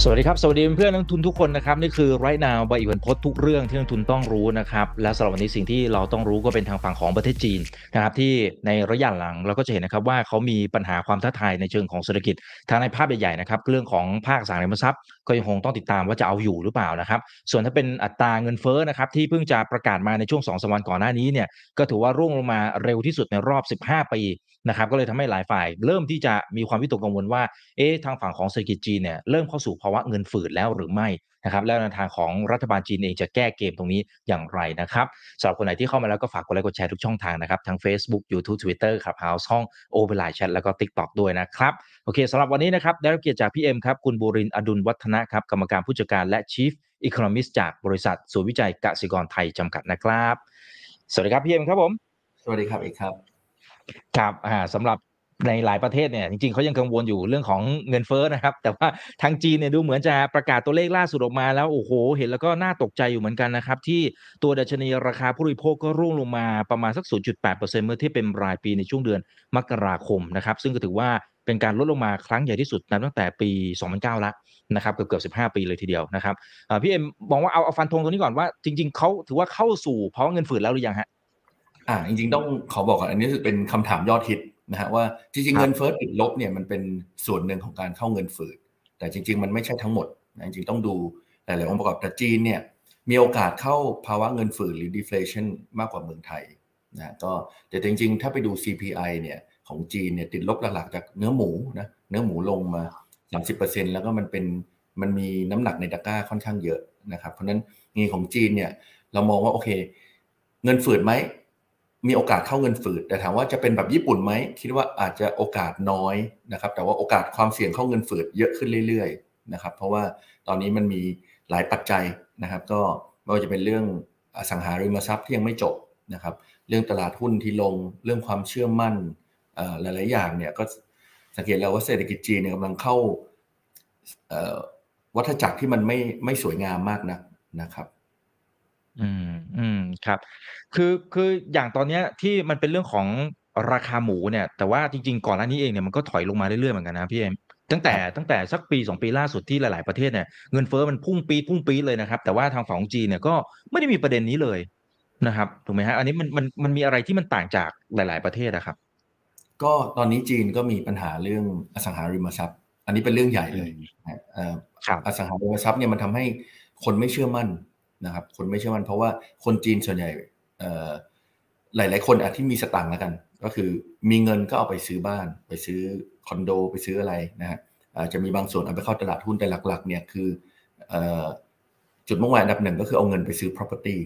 สวัสดีครับ สวัสดีเพื่อนนักทุนทุกคนนะครับ นี่คือไรนาวใบอีวันพดทุกเรื่องที่นักทุนต้องรู้นะครับ และสำหรับวันนี้สิ่งที่เราต้องรู้ก็เป็นทางฝั่งของประเทศจีนนะครับที่ในระยะหลังเราก็จะเห็นนะครับว่าเขามีปัญหาความท้าทายในเชิงของเศรษฐกิจทางในภาพใหญ่ๆนะครับเรื่องของภาคสังหาริมทรัพย์ก็ยังคงต้องติดตามว่าจะเอาอยู่หรือเปล่านะครับ ส่วนถ้าเป็นอัตราเงินเฟ้อนะครับที่เพิ่งจะประกาศมาในช่วง2อสวันก่อนหน้านี้เนี่ยก็ถือว่าร่วงลงมาเร็วที่สุดในรอบ 15 ปีนะครับก็เลยทำให้หลายฝ่าย เริ่มที่จะมีความวิตกกังวลว่าเอ๊ะทางฝั่งของเศรษฐกิจจีนเนี่ยเริ่มเข้าสู่ภาวะเงินฝืดแล้วหรือไม่นะครับแล้วในทางของรัฐบาลจีนเองจะแก้เกมตรงนี้อย่างไรนะครับสำหรับคนไหนที่เข้ามาแล้วก็ฝากกดไลค์กดแชร์ทุกช่องทางนะครับทั้ง Facebook YouTube Twitter Clubhouse ห้อง open LINE chat แล้วก็ TikTok ด้วยนะครับโอเคสำหรับวันนี้นะครับได้รับเกียรติจากพี่เอ็มครับคุณบุรินทร์ อดุลวัฒนะครับกรรมการผู้จัดการและ Chief Economist จากบริษัทศูนย์วิจัยกสิกรไทยจำกัดนะครับ สวัสดีครับพี่เอ็มครับผม สวัสดีครับเอกครับ ครับอ่าสำหรับในหลายประเทศเนี่ยจริงๆเขายังกังวลอยู่เรื่องของเงินเฟ้อนะครับ แต่ว่าทางจีนเนี่ยดูเหมือนจะประกาศตัวเลขล่าสุดออกมาแล้วโอ้โห เห็นแล้วก็น่าตกใจอยู่เหมือนกันนะครับ ที่ตัวดัชนีราคาผู้บริโภคก็ร่วงลงมาประมาณสัก 0.8%เมื่อเทียบเป็นรายปีในช่วงเดือนมกราคมนะครับ ซึ่งก็ถือว่าเป็นการลดลงมาครั้งใหญ่ที่สุดนับตั้งแต่ปี 2009 ละนะครับเกือบเกือบ15 ปีเลยทีเดียวนะครับพี่เอ็มมองว่าเอาเอาฟันธงตรงนี้ก่อนว่าจริง ๆเขาถือว่าเข้าสู่เพราะเงินฝืดแล้วหรือยังฮะ อ่าจริงๆต้องขอบอกก่อนอันนี้เป็นคำถามยอดฮิตนะฮะว่าจริงๆเงินเฟ้อติดลบเนี่ยมันเป็นส่วนหนึ่งของการเข้าเงินฝืดแต่จริง ๆ มันไม่ใช่ทั้งหมดนะจริงๆต้องดูหลายๆองค์ประกอบแต่จีนเนี่ยมีโอกาสเข้าภาวะเงินฝืดหรือ deflation มากกว่าเมืองไทยนะก็แต่จริง ๆ ถ้าไปดู CPI เนี่ยของจีนเนี่ยติดลบหลักๆจากเนื้อหมูนะเนื้อหมูลงมา 30%แล้วก็มันเป็นมันมีน้ำหนักในตะกร้าค่อนข้างเยอะนะครับเพราะนั้นงีของจีนเนี่ยเรามองว่าโอเค เงินฝืดไหม มีโอกาสเข้าเงินฝืด แต่ถามว่าจะเป็นแบบญี่ปุ่นไหมคิดว่าอาจจะโอกาสน้อยนะครับ แต่ว่าโอกาสความเสี่ยงเข้าเงินฝืดเยอะขึ้นเรื่อยๆนะครับ เพราะว่าตอนนี้มันมีหลายปัจจัยนะครับ ก็ไม่ว่าจะเป็นเรื่องอสังหาริมทรัพย์ที่ยังไม่จบนะครับ เรื่องตลาดหุ้นที่ลงเรื่องความเชื่อมั่นหลาย ๆ อย่างเนี่ยก็สังเกตแล้วว่าเศรษฐกิจจีนกำลังเข้าวัฏจักรที่มันไม่ไม่สวยงามมากนักนะครับ อืม อืม ครับ คือ คืออย่างตอนเนี้ยที่มันเป็นเรื่องของราคาหมูเนี่ย แต่ว่าจริง ๆ ก่อนหน้านี้เองเนี่ยมันก็ถอยลงมาเรื่อยๆ เหมือนกันนะพี่เอ็มตั้งแต่ตั้งแต่สักปีสองปีล่าสุดที่หลายๆ ประเทศเนี่ยเงินเฟ้อมันพุ่งปีดพุ่งปีดเลยนะครับ แต่ว่าทางฝั่งของจีนเนี่ยก็ไม่ได้มีประเด็นนี้เลยนะครับ ถูกไหมฮะ อันนี้มัน มัน มันมีอะไรที่มันต่างจากหลาย ๆ ประเทศนะครับ ก็ตอนนี้จีนก็มีปัญหาเรื่องอสังหาริมทรัพย์ อันนี้เป็นเรื่องใหญ่เลยอสังหาริมทรัพย์เนี่ยมันทำให้คนไม่เชื่อมั่น นะครับคนไม่เชื่อมันเพราะว่าคนจีนส่วนใหญ่หลาย ๆ คนอาที่มีสตังค์แล้วกัน ก็คือมีเงินก็เอาไปซื้อบ้าน ไปซื้อคอนโดไปซื้ออะไรนะฮะจะมีบางส่วนเอาไปเข้าตลาดหุ้นแต่หลัก ๆ เนี่ยคือจุดมุ่งหมายอันดับหนึ่งก็คือเอาเงินไปซื้อ property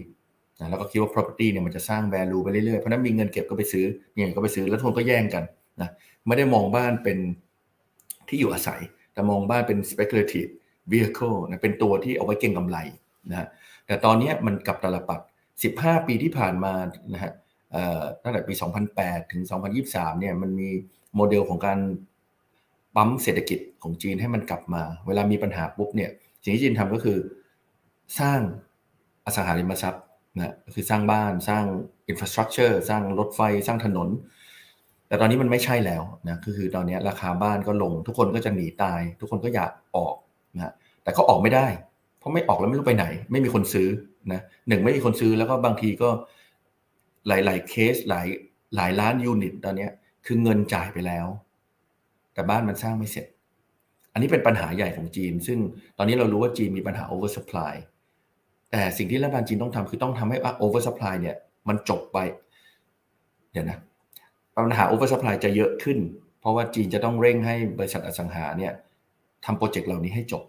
นะแล้วก็คิดว่า property เนี่ยมันจะสร้าง value ไปเรื่อย ๆ เพราะนั้นมีเงินเก็บก็ไปซื้อมีเงินก็ไปซื้อแล้วทุนก็แย่งกันนะไม่ได้มองบ้านเป็นที่อยู่อาศัย แต่มองบ้านเป็น speculative vehicle นะเป็นตัวที่เอาไว้เก็งกำไรนะ แต่ตอนนี้มันกลับตลปัด 15 ปีที่ผ่านมานะฮะตั้งแต่ปี 2008 ถึง 2023 เนี่ยมันมีโมเดลของการปั๊มเศรษฐกิจของจีนให้มันกลับมา เวลามีปัญหาปุ๊บเนี่ยสิ่งที่จีนทำก็คือสร้างอสังหาริมทรัพย์นะคือสร้างบ้านสร้างอินฟราสตรักเจอร์สร้างรถไฟสร้างถนน แต่ตอนนี้มันไม่ใช่แล้วนะคือตอนนี้ราคาบ้านก็ลง ทุกคนก็จะหนีตาย ทุกคนก็อยากออกนะแต่ก็ออกไม่ได้ เพราะไม่ออกแล้วไม่รู้ไปไหน ไม่มีคนซื้อนะหนึ่งไม่มีคนซื้อแล้วก็บางทีก็หลาย ๆ เคสหลายหลายล้านยูนิตตอนนี้คือเงินจ่ายไปแล้ว แต่บ้านมันสร้างไม่เสร็จ อันนี้เป็นปัญหาใหญ่ของจีน ซึ่งตอนนี้เรารู้ว่าจีนมีปัญหา over supply แต่สิ่งที่รัฐบาลจีนต้องทำคือต้องทำให้ over supply เนี่ยมันจบไปเดี๋ยวนะปัญหา over supply จะเยอะขึ้น เพราะว่าจีนจะต้องเร่งให้บริษัทอสังหาเนี่ยทำโปรเจกต์เหล่านี้ให้จบ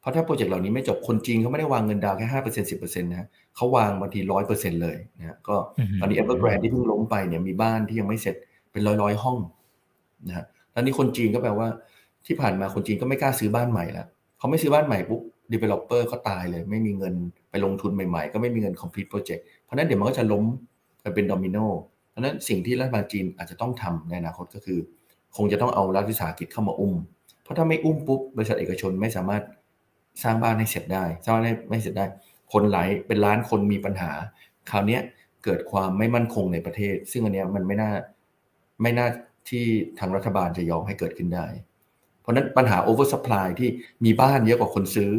เพราะถ้าโปรเจกต์เหล่านี้ไม่จบคนจีนเขาไม่ได้วางเงินดาวแค่ห้าเปอร์เซ็นสิบเปอร์เซ็นต์นะเขาวางบางทีร้อยเปอร์เซ็นเลยนะก็ตอนนี้ Evergrande ที่เพิ่งล้มไปเนี่ยมีบ้านที่ยังไม่เสร็จเป็นร้อยร้อยห้องนะฮะตอนนี้คนจีนก็แปลว่าที่ผ่านมาคนจีนก็ไม่กล้าซื้อบ้านใหม่แล้วเขาไม่ซื้อบ้านใหม่ปุ๊บ developer เขาตายเลย ไม่มีเงินไปลงทุนใหม่ๆ ก็ไม่มีเงิน complete project เพราะนั้นเดี๋ยวมันก็จะล้มไปเป็นโดมิโนเพราะนั้นสิ่งที่รัฐบาลจีนอาจจะต้องทำในอนาคตก็คือ คงจะต้องเอารัฐวิสาหกิจเข้ามาอุ้ม เพราะถ้าไม่อุ้มปุ๊บบริษัทเอกชนไม่สามารถ สร้างบ้านให้เสร็จได้สร้างบ้านให้ไม่เสร็จได้ คนหลายเป็นล้านคนมีปัญหา คราวนี้เกิดความไม่มั่นคงในประเทศ ซึ่งอันนี้มันไม่น่าไม่น่าที่ทางรัฐบาลจะยอมให้เกิดขึ้นได้ เพราะนั้นปัญหา over supply ที่มีบ้านเยอะกว่าคนซื้อ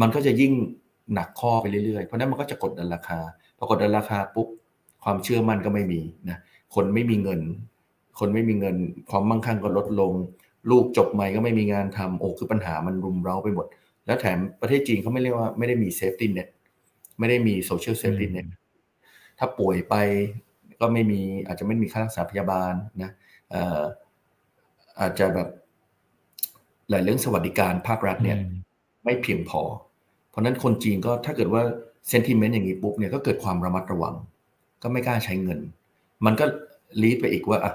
มันก็จะยิ่งหนักข้อไปเรื่อยๆ เพราะนั้นมันก็จะกดดันราคาพอกดดันราคาปุ๊บความเชื่อมั่นก็ไม่มีนะคนไม่มีเงิน คนไม่มีเงิน ความมั่งคั่งก็ลดลง ลูกจบใหม่ก็ไม่มีงานทำโอ้คือปัญหามันรุมเร้าไปหมด แล้วแถมประเทศจีนเขาไม่เรียกว่าไม่ได้มี safety netไม่ได้มี social safety net ถ้าป่วยไปก็ไม่มีอาจจะไม่มีค่ารักษาพยาบาลนะอาจจะแบบหลายเรื่องสวัสดิการภาครัฐเนี่ยไม่เพียงพอ เพราะนั้นคนจีนก็ถ้าเกิดว่า sentiment อย่างนี้ปุ๊บเนี่ยก็เกิดความระมัดระวัง ก็ไม่กล้าใช้เงิน มันก็ lead ไปอีกว่าอะ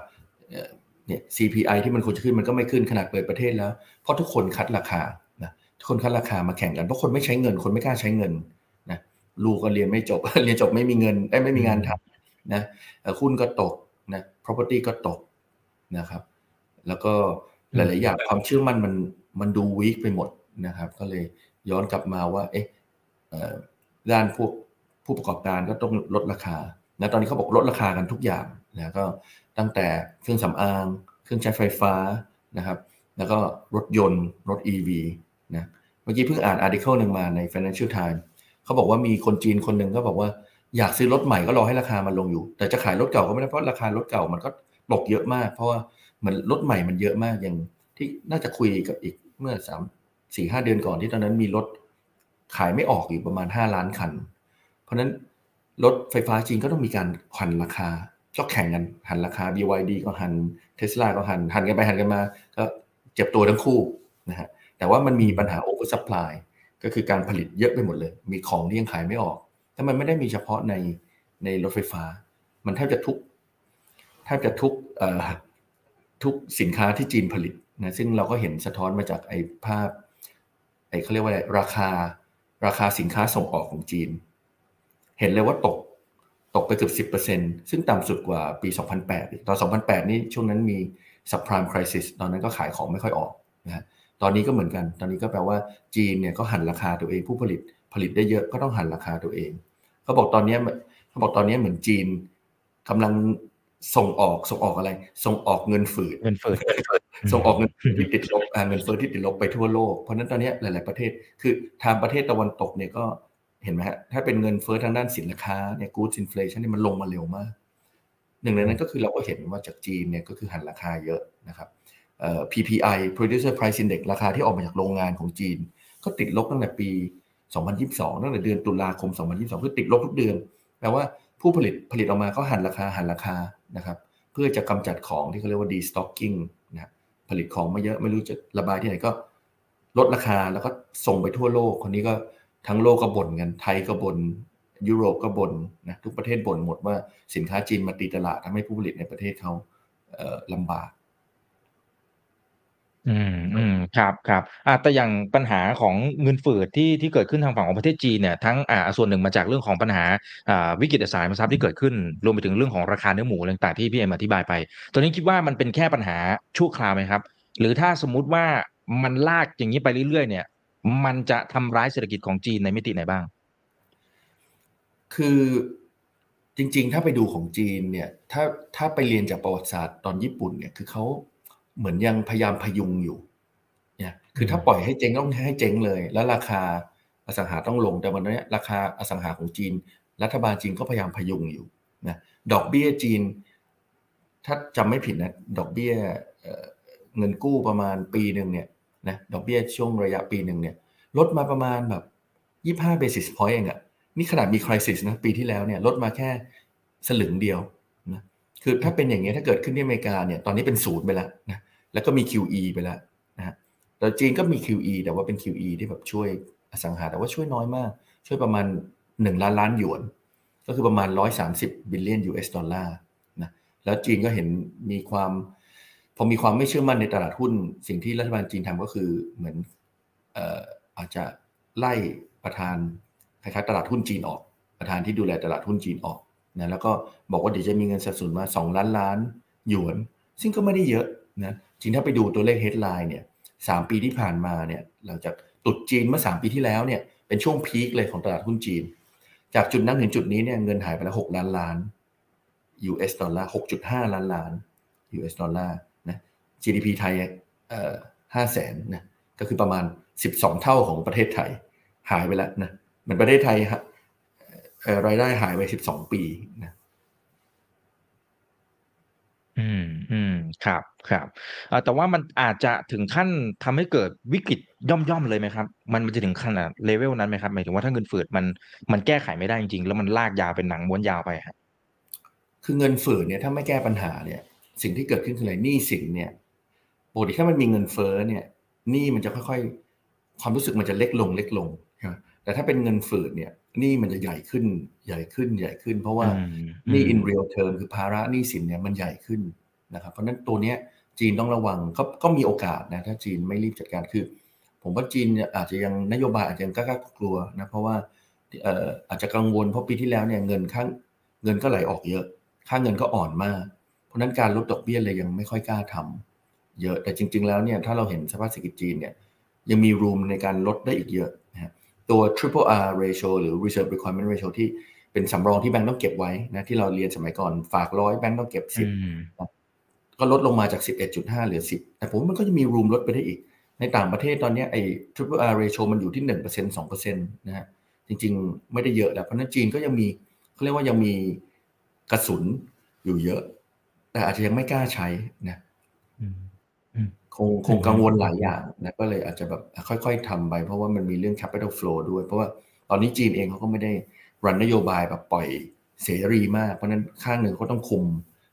เนี่ย CPI ที่มันควรจะขึ้นมันก็ไม่ขึ้นขนาดเปิดประเทศแล้ว เพราะทุกคน cut ราคานะทุก คนคัดราคามาแข่งกันเพราะคนไม่ใช้เงิน คนไม่กล้าใช้เงินนะลูกก็เรียนไม่จบ เรียนจบไม่มีเงินไม่มีงานทำนะหุ้นก็ตกนะ property ก็ตกนะครับ แล้วก็หลาย ๆ อย่างความเชื่อมั่นมันมันดูวิกไปหมดนะครับ ก็เลยย้อนกลับมาว่าเอ๊ะด้านพวกผู้ประกอบการก็ต้องลดราคานะตอนนี้เขาบอกลดราคากันทุกอย่างนะก็ตั้งแต่เครื่องสำอาง เครื่องใช้ไฟฟ้านะครับ แล้วก็รถยนต์รถ EV นะเมื่อกี้เพิ่งอ่านอาร์ติเคิลหนึ่งมาใน Financial Times เขาบอกว่ามีคนจีนคนหนึ่งก็บอกว่าอยากซื้อรถใหม่ก็รอให้ราคามันลงอยู่ แต่จะขายรถเก่าก็ไม่ได้เพราะราคารถเก่ามันก็ตกเยอะมาก เพราะว่ามือนรถใหม่มันเยอะมากอย่างที่น่าจะคุยกับอีกเมื่อสามสี่ห้าเดือนก่อนที่ตอนนั้นมีรถขายไม่ออกอยู่ประมาณห้าล้านคัน เพราะนั้นรถไฟฟ้าจีนก็ต้องมีการหันราคา ก็แข่งกันหันราคา BYD ก็หันเทสลาก็หันหันกันไปหันกันมา ก็เจ็บตัวทั้งคู่นะฮะ แต่ว่ามันมีปัญหา over supply ก็คือการผลิตเยอะไปหมดเลย มีของที่ยังขายไม่ออกแต่มันไม่ได้มีเฉพาะในในรถไฟฟ้า มันแทบจะทุกแทบจะทุกทุกสินค้าที่จีนผลิตนะซึ่งเราก็เห็นสะท้อนมาจากไอ้ภาพไอ้เขาเรียกว่าอะไรราคาราคาสินค้าส่งออกของจีน เห็นเลยว่าตกตกไปเกือบสิบเปอร์เซ็นซึ่งต่ำสุดกว่าปี 2008 ตอน 2008 นี่ช่วงนั้นมี subprime crisis ตอนนั้นก็ขายของไม่ค่อยออกนะ ตอนนี้ก็เหมือนกัน ตอนนี้ก็แปลว่าจีนเนี่ยก็หันราคาตัวเองผู้ผลิตผลิตได้เยอะก็ต้องหันราคาตัวเองเขาบอกตอนนี้เขาบอกตอนนี้เหมือนจีนกำลังส่งออกส่งออกอะไร ส่งออกเงินฝืดเงินฝืดส่งออกเงินที่ติดลบเงินเฟ้อที่ติดลบไปทั่วโลกเพราะนั้นตอนนี้หลาย ๆประเทศ คือทางประเทศตะวันตกเนี่ยก็เห็นไหมฮะถ้าเป็นเงินเฟ้อทางด้านสินค้าเนี่ย goods inflation เนี่ยมันลงมาเร็วมากหนึ่งในนั้นก็คือเราก็เห็นว่าจากจีนเนี่ยก็คือหันราคาเยอะนะครับ PPI producer price index ราคาที่ออกมาจากโรงงานของจีน ก็ติดลบตั้งแต่ปี 2022 ตั้งแต่เดือนตุลาคม 2022 คือติดลบทุกเดือน แปลว่าผู้ผลิตผลิตออกมาก็หันราคาหันราคานะครับ เพื่อจะกำจัดของที่เขาเรียกว่า destocking นะผลิตของมาเยอะไม่รู้จะระบายที่ไหนก็ลดราคาแล้วก็ส่งไปทั่วโลก คนนี้ก็ทั้งโลกก็บ่นกัน ไทยก็บน่นยุโรปก็บ่นนะทุกประเทศบ่นหมดว่าสินค้าจีนมาตีตลาดทำให้ผู้ผลิตในประเทศเขาเลำบาก อืม อืม ครับ ครับ อ่า แต่อย่างปัญหาของเงินฝืดที่ ที่เกิดขึ้นทางฝั่งของประเทศจีนเนี่ย ทั้ง อ่า ส่วนหนึ่งมาจากเรื่องของปัญหา อ่า วิกฤตสายมาทรัพย์ที่เกิดขึ้น รวมไปถึงเรื่องของราคาเนื้อหมูต่าง ๆ ที่พี่เอ็มอธิบายไป ตอนนี้คิดว่ามันเป็นแค่ปัญหาชั่วคราวไหมครับ หรือถ้าสมมุติว่ามันลากอย่างนี้ไปเรื่อย ๆ เนี่ย มันจะทำร้ายเศรษฐกิจของจีนในมิติไหนบ้าง คือจริง ๆ ถ้าไปดูของจีนเนี่ย ถ้า ถ้าไปเรียนจากประวัติศาสตร์ตอนญี่ปุ่นเนี่ย คือเขา เหมือนยังพยายามพยุงอยู่เนี่ยคือถ้าปล่อยให้เจ๊งต้องให้เจ๊งเลย แล้วราคาอสังหาต้องลงแต่วันนี้ราคาอสังหาของจีน รัฐบาลจีนก็พยายามพยุงอยู่นะดอกเบี้ยจีน ถ้าจำไม่ผิดนะดอกเบี้ยเงินกู้ประมาณปีหนึ่งเนี่ยนะดอกเบี้ยช่วงระยะปีหนึ่งเนี่ยลดมาประมาณแบบยี่ห้าเบสิสพอยต์เองอะนี่ขนาดมีคริสิสนะปีที่แล้วเนี่ยลดมาแค่สลึงเดียวนะ คือถ้าเป็นอย่างเงี้ยถ้าเกิดขึ้นที่อเมริกาเนี่ยตอนนี้เป็นศูนย์ไปแล้วนะแล้วก็มี QE ไปแล้วนะฮะแต่จีนก็มี QE แต่ว่าเป็น QE ที่แบบช่วยอสังหาแต่ว่าช่วยน้อยมาก ช่วยประมาณ 1 ล้านล้านหยวน ก็คือประมาณ 130 บิลเลียน US ดอลลาร์นะแล้วจีนก็เห็นมีความ พอมีความไม่เชื่อมั่นในตลาดหุ้น สิ่งที่รัฐบาลจีนทำก็คือเหมือนอาจจะไล่ประธานคล้ายๆตลาดหุ้นจีนออก ประธานที่ดูแลตลาดหุ้นจีนออก นะแล้วก็บอกว่าเดี๋ยวจะมีเงินสนับสนุนมา 2 ล้านล้านหยวน ซึ่งก็ไม่ได้เยอะนะจริงถ้าไปดูตัวเลข headline เนี่ยสามปีที่ผ่านมาเนี่ยหลังจากตุดจีนเมื่อ 3 ปีที่แล้วเนี่ยเป็นช่วงพีคเลยของตลาดหุ้นจีน จากจุดนั้นถึงจุดนี้เนี่ยเงินหายไปแล้วหกล้านล้าน US ดอลลาร์หกจุดห้าล้านล้าน US ดอลลาร์นะ GDP ไทยเอ่อห้าแสนนะก็คือประมาณสิบสองเท่าของประเทศไทยหายไปแล้วนะเหมือนประเทศไทยฮะ รายได้หายไปสิบสองปีนะอืมอืมครับครับแต่ว่ามันอาจจะถึงขั้นทำให้เกิดวิกฤตย่อมๆเลยไหมครับ มันมันจะถึงขนาดเลเวลนั้นไหมครับหมายถึงว่าถ้าเงินฝืดมันมันแก้ไขไม่ได้จริงๆ แล้วมันลากยาวเป็นหนังม้วนยาวไปครับคือเงินฝืดเนี่ยถ้าไม่แก้ปัญหาเนี่ย สิ่งที่เกิดขึ้นคืออะไรหนี้สินเนี่ยปกติถ้ามันมีเงินเฟ้อเนี่ยหนี้มันจะค่อยๆ ความรู้สึกมันจะเล็กลงเล็กลงแต่ถ้าเป็นเงินฝืดเนี่ยห นี้มันจะใหญ่ขึ้น ใหญ่ขึ้นใหญ่ขึ้น เพราะว่าหนี้ in real term คือภาระหนี้สินเนี่ยมันใหญ่ขึ้นนะครับ เพราะนั้นตัวเนี้ยจีนต้องระวังก็ก็มีโอกาสนะถ้าจีนไม่รีบจัดการคือ ผมว่าจีนอาจจะยังนโยบายอาจจะยังกล้ากลัวนะเพราะว่าเอ่ออาจจะกังวลเพราะปีที่แล้วเนี่ยเงินข้างเงินก็ไหลออกเยอะ ค่าเงินก็อ่อนมาก เพราะนั้นการลดดอกเบี้ยเลยยังไม่ค่อยกล้าทำเยอะแต่จริง ๆ แล้วเนี่ยถ้าเราเห็นสภาพเศรษฐกิจจีนเนี่ยยังมีรูมในการลดได้อีกเยอะนะ ตัว triple R ratio หรือ reserve requirement ratio ที่เป็นสำรองที่แบงก์ต้องเก็บไว้นะที่เราเรียนสมัยก่อนฝากร้อยแบงก์ต้องเก็บสิบก็ลดลงมาจาก 11.5 เหลือ 10 แต่ผมมันก็จะมีรูมลดไปได้อีก ในต่างประเทศตอนนี้ไอ้ triple R ratio มันอยู่ที่ 1% 2%นะฮะจริงๆ ไม่ได้เยอะแล้วเพราะนั้นจีนก็ยังมีเขาเรียกว่ายังมีกระสุนอยู่เยอะ แต่อาจจะยังไม่กล้าใช้นะ คงคงกังวลหลายอย่างนะก็เลยอาจจะแบบค่อยๆทำไปเพราะว่ามันมีเรื่อง capital flow ด้วย เพราะว่าตอนนี้จีนเองเขาก็ไม่ได้รันนโยบายแบบปล่อยเสรีมาก เพราะนั้นข้างหนึ่งเขาต้องคุม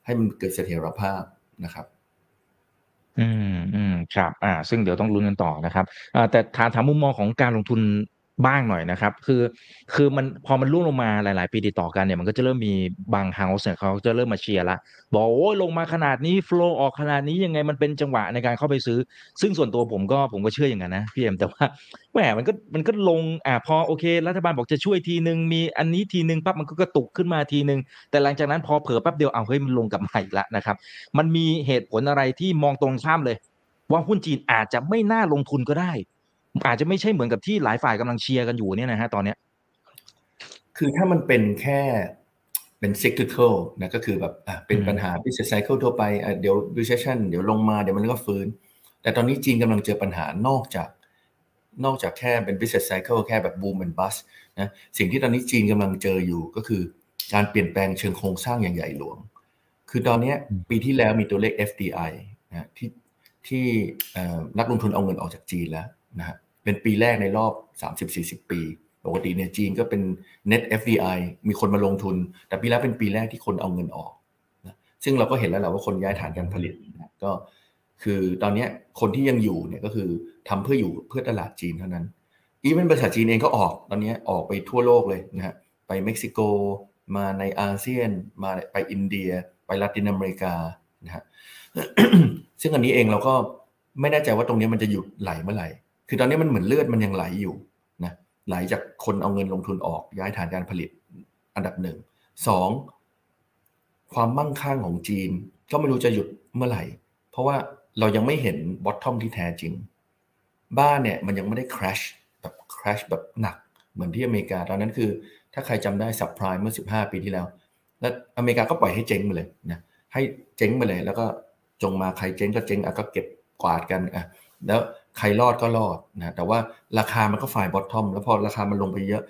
ให้มันเกิดเสถียรภาพนะครับอืมอืมครับ อ่า ซึ่งเดี๋ยวต้องลุ้นกันต่อนะครับอ่าแต่ถามถามมุมมองของการลงทุน บ้างหน่อยนะครับ คือคือมันพอมันล่วงลงมาหลาย ๆ ปีติดต่อกันเนี่ยมันก็จะเริ่มมีบางเฮาส์เนี่ยเขาจะเริ่มมาเชียร์ละบอกโอ้ลงมาขนาดนี้ฟล์ออกขนาดนี้ยังไงมันเป็นจังหวะในการเข้าไปซื้อ ซึ่งส่วนตัวผมก็ผมก็เชื่ออย่างนั้นนะพี่เอ็มแต่ว่าแหมมันก็มันก็ลงอ่าพอโอเค รัฐบาลบอกจะช่วยทีหนึ่งมีอันนี้ทีหนึ่งปั๊บมันก็กระตุกขึ้นมาทีหนึ่งแต่หลังจากนั้นพอเผลอแป๊บเดียวเอาเฮ้ยมันลงกลับใหม่ละนะครับ มันมีเหตุผลอะไรที่มองตรงข้ามเลย ว่าหุ้นจีนอาจจะไม่น่าลงทุนก็ได้ อาจจะไม่ใช่เหมือนกับที่หลายฝ่ายกำลังเชียร์กันอยู่เนี่ยนะฮะตอนเนี้ย คือถ้ามันเป็นแค่เป็น cyclical นะก็คือแบบอะเป็นปัญหา business cycle ทั่วไปอะเดี๋ยว recession เดี๋ยวลงมาเดี๋ยวมันก็ฟื้น แต่ตอนนี้จีนกำลังเจอปัญหานอกจาก นอกจากแค่เป็น business cycle แค่แบบ boom and bust นะสิ่งที่ตอนนี้จีนกำลังเจออยู่ก็คือ การเปลี่ยนแปลงเชิงโครงสร้างอย่างใหญ่หลวง คือตอนนี้ปีที่แล้วมีตัวเลข FDI นะที่ที่นักลงทุนเอาเงินออกจากจีนแล้ว นะฮะเป็นปีแรกในรอบ 30-40 ปี ปกติเนี่ยจีนก็เป็น net FDI มีคนมาลงทุน แต่ปีแล้วเป็นปีแรกที่คนเอาเงินออกนะซึ่งเราก็เห็นแล้วแหละว่าคนย้ายฐานการผลิตนะก็คือตอนนี้คนที่ยังอยู่เนี่ยก็คือทำเพื่ออยู่เพื่อตลาดจีนเท่านั้น even บริษัทจีนเองก็ออกตอนนี้ออกไปทั่วโลกเลยนะฮะไปเม็กซิโก มาในอาเซียน มาไปอินเดีย ไปลาตินอเมริกานะฮะซึ่งอันนี้เองเราก็ไม่แน่ใจว่าตรงนี้มันจะหยุดไหลเมื่อไหร่ คือตอนนี้มันเหมือนเลือดมันยังไหลอยู่นะไหลจากคนเอาเงินลงทุนออกย้ายฐานการผลิตอันดับหนึ่งสองความมั่งคั่งของจีน ก็ไม่รู้จะหยุดเมื่อไหร่ เพราะว่าเรายังไม่เห็นบอททอมที่แท้จริง บ้านเนี่ยมันยังไม่ได้คราชแบบคราชแบบหนักเหมือนที่อเมริกา ตอนนั้นคือ ถ้าใครจำได้สับพรายเมื่อ 15 ปีที่แล้ว แล้วอเมริกาก็ปล่อยให้เจ๊งไปเลยนะให้เจ๊งไปเลย แล้วก็จงมาใครเจ๊งก็เจ๊งอะก็เก็บกวาดกันอะแล้ว ใครรอดก็รอดนะแต่ว่าราคามันก็ฝ่ายบอททอมแล้วพอราคามันลงไปเยอะ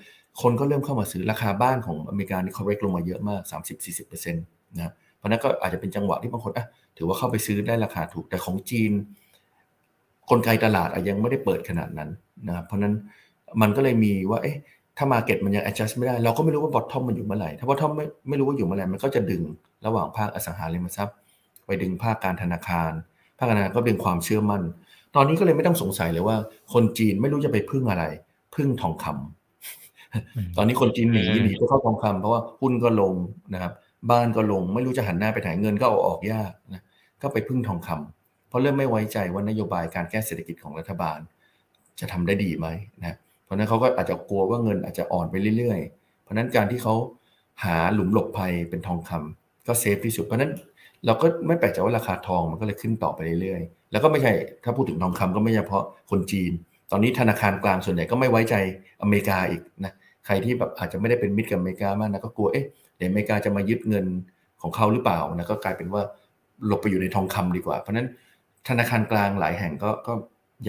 คนก็เริ่มเข้ามาซื้อราคาบ้านของอเมริกานี่เขาเรกลงมาเยอะมาก 30-40%นะเพราะนั้นก็อาจจะเป็นจังหวะที่บางคนอะถือว่าเข้าไปซื้อได้ราคาถูกแต่ของจีน กลไกตลาดยังไม่ได้เปิดขนาดนั้นนะเพราะนั้นมันก็เลยมีว่าเอ๊ะถ้ามาเก็ตมันยัง adjust ไม่ได้ เราก็ไม่รู้ว่าบอททอมมันอยู่เมื่อไหร่ ถ้าบอททอมไม่ไม่รู้ว่าอยู่เมื่อไหร่ มันก็จะดึงระหว่างภาคอสังหาริมทรัพย์ ไปดึงภาคการธนาคาร ภาคธนาคารก็ดึงความเชื่อมั่น ตอนนี้ก็เลยไม่ต้องสงสัยเลยว่า คนจีนไม่รู้จะไปพึ่งอะไร พึ่งทองคำตอนนี้คนจีนหนีหนีไปเข้าทองคำเพราะว่าหุ้นก็ลงนะครับ บ้านก็ลง ไม่รู้จะหันหน้าไปไหนเงินก็เอาออกยากนะก็ไปพึ่งทองคำเพราะเริ่มไม่ไว้ใจว่านโยบายการแก้เศรษฐกิจของรัฐบาล จะทำได้ดีไหมนะเพราะนั้นเขาก็อาจจะกลัวว่าเงินอาจจะอ่อนไปเรื่อยๆ เพราะนั้นการที่เขาหาหลุมหลบภัยเป็นทองคำก็เซฟที่สุดเพราะนั้นเราก็ไม่แปลกใจว่าราคาทองมันก็เลยขึ้นต่อไปเรื่อยๆ แล้วก็ไม่ใช่ ถ้าพูดถึงทองคำก็ไม่เฉพาะคนจีน ตอนนี้ธนาคารกลางส่วนใหญ่ก็ไม่ไว้ใจอเมริกาอีกนะใครที่แบบอาจจะไม่ได้เป็นมิตรกับอเมริกามากนะก็กลัวเอ๊ะเดี๋ยวอเมริกาจะมายึดเงินของเขาหรือเปล่านะก็กลายเป็นว่าหลบไปอยู่ในทองคำดีกว่า เพราะนั้นธนาคารกลางหลายแห่งก็ก็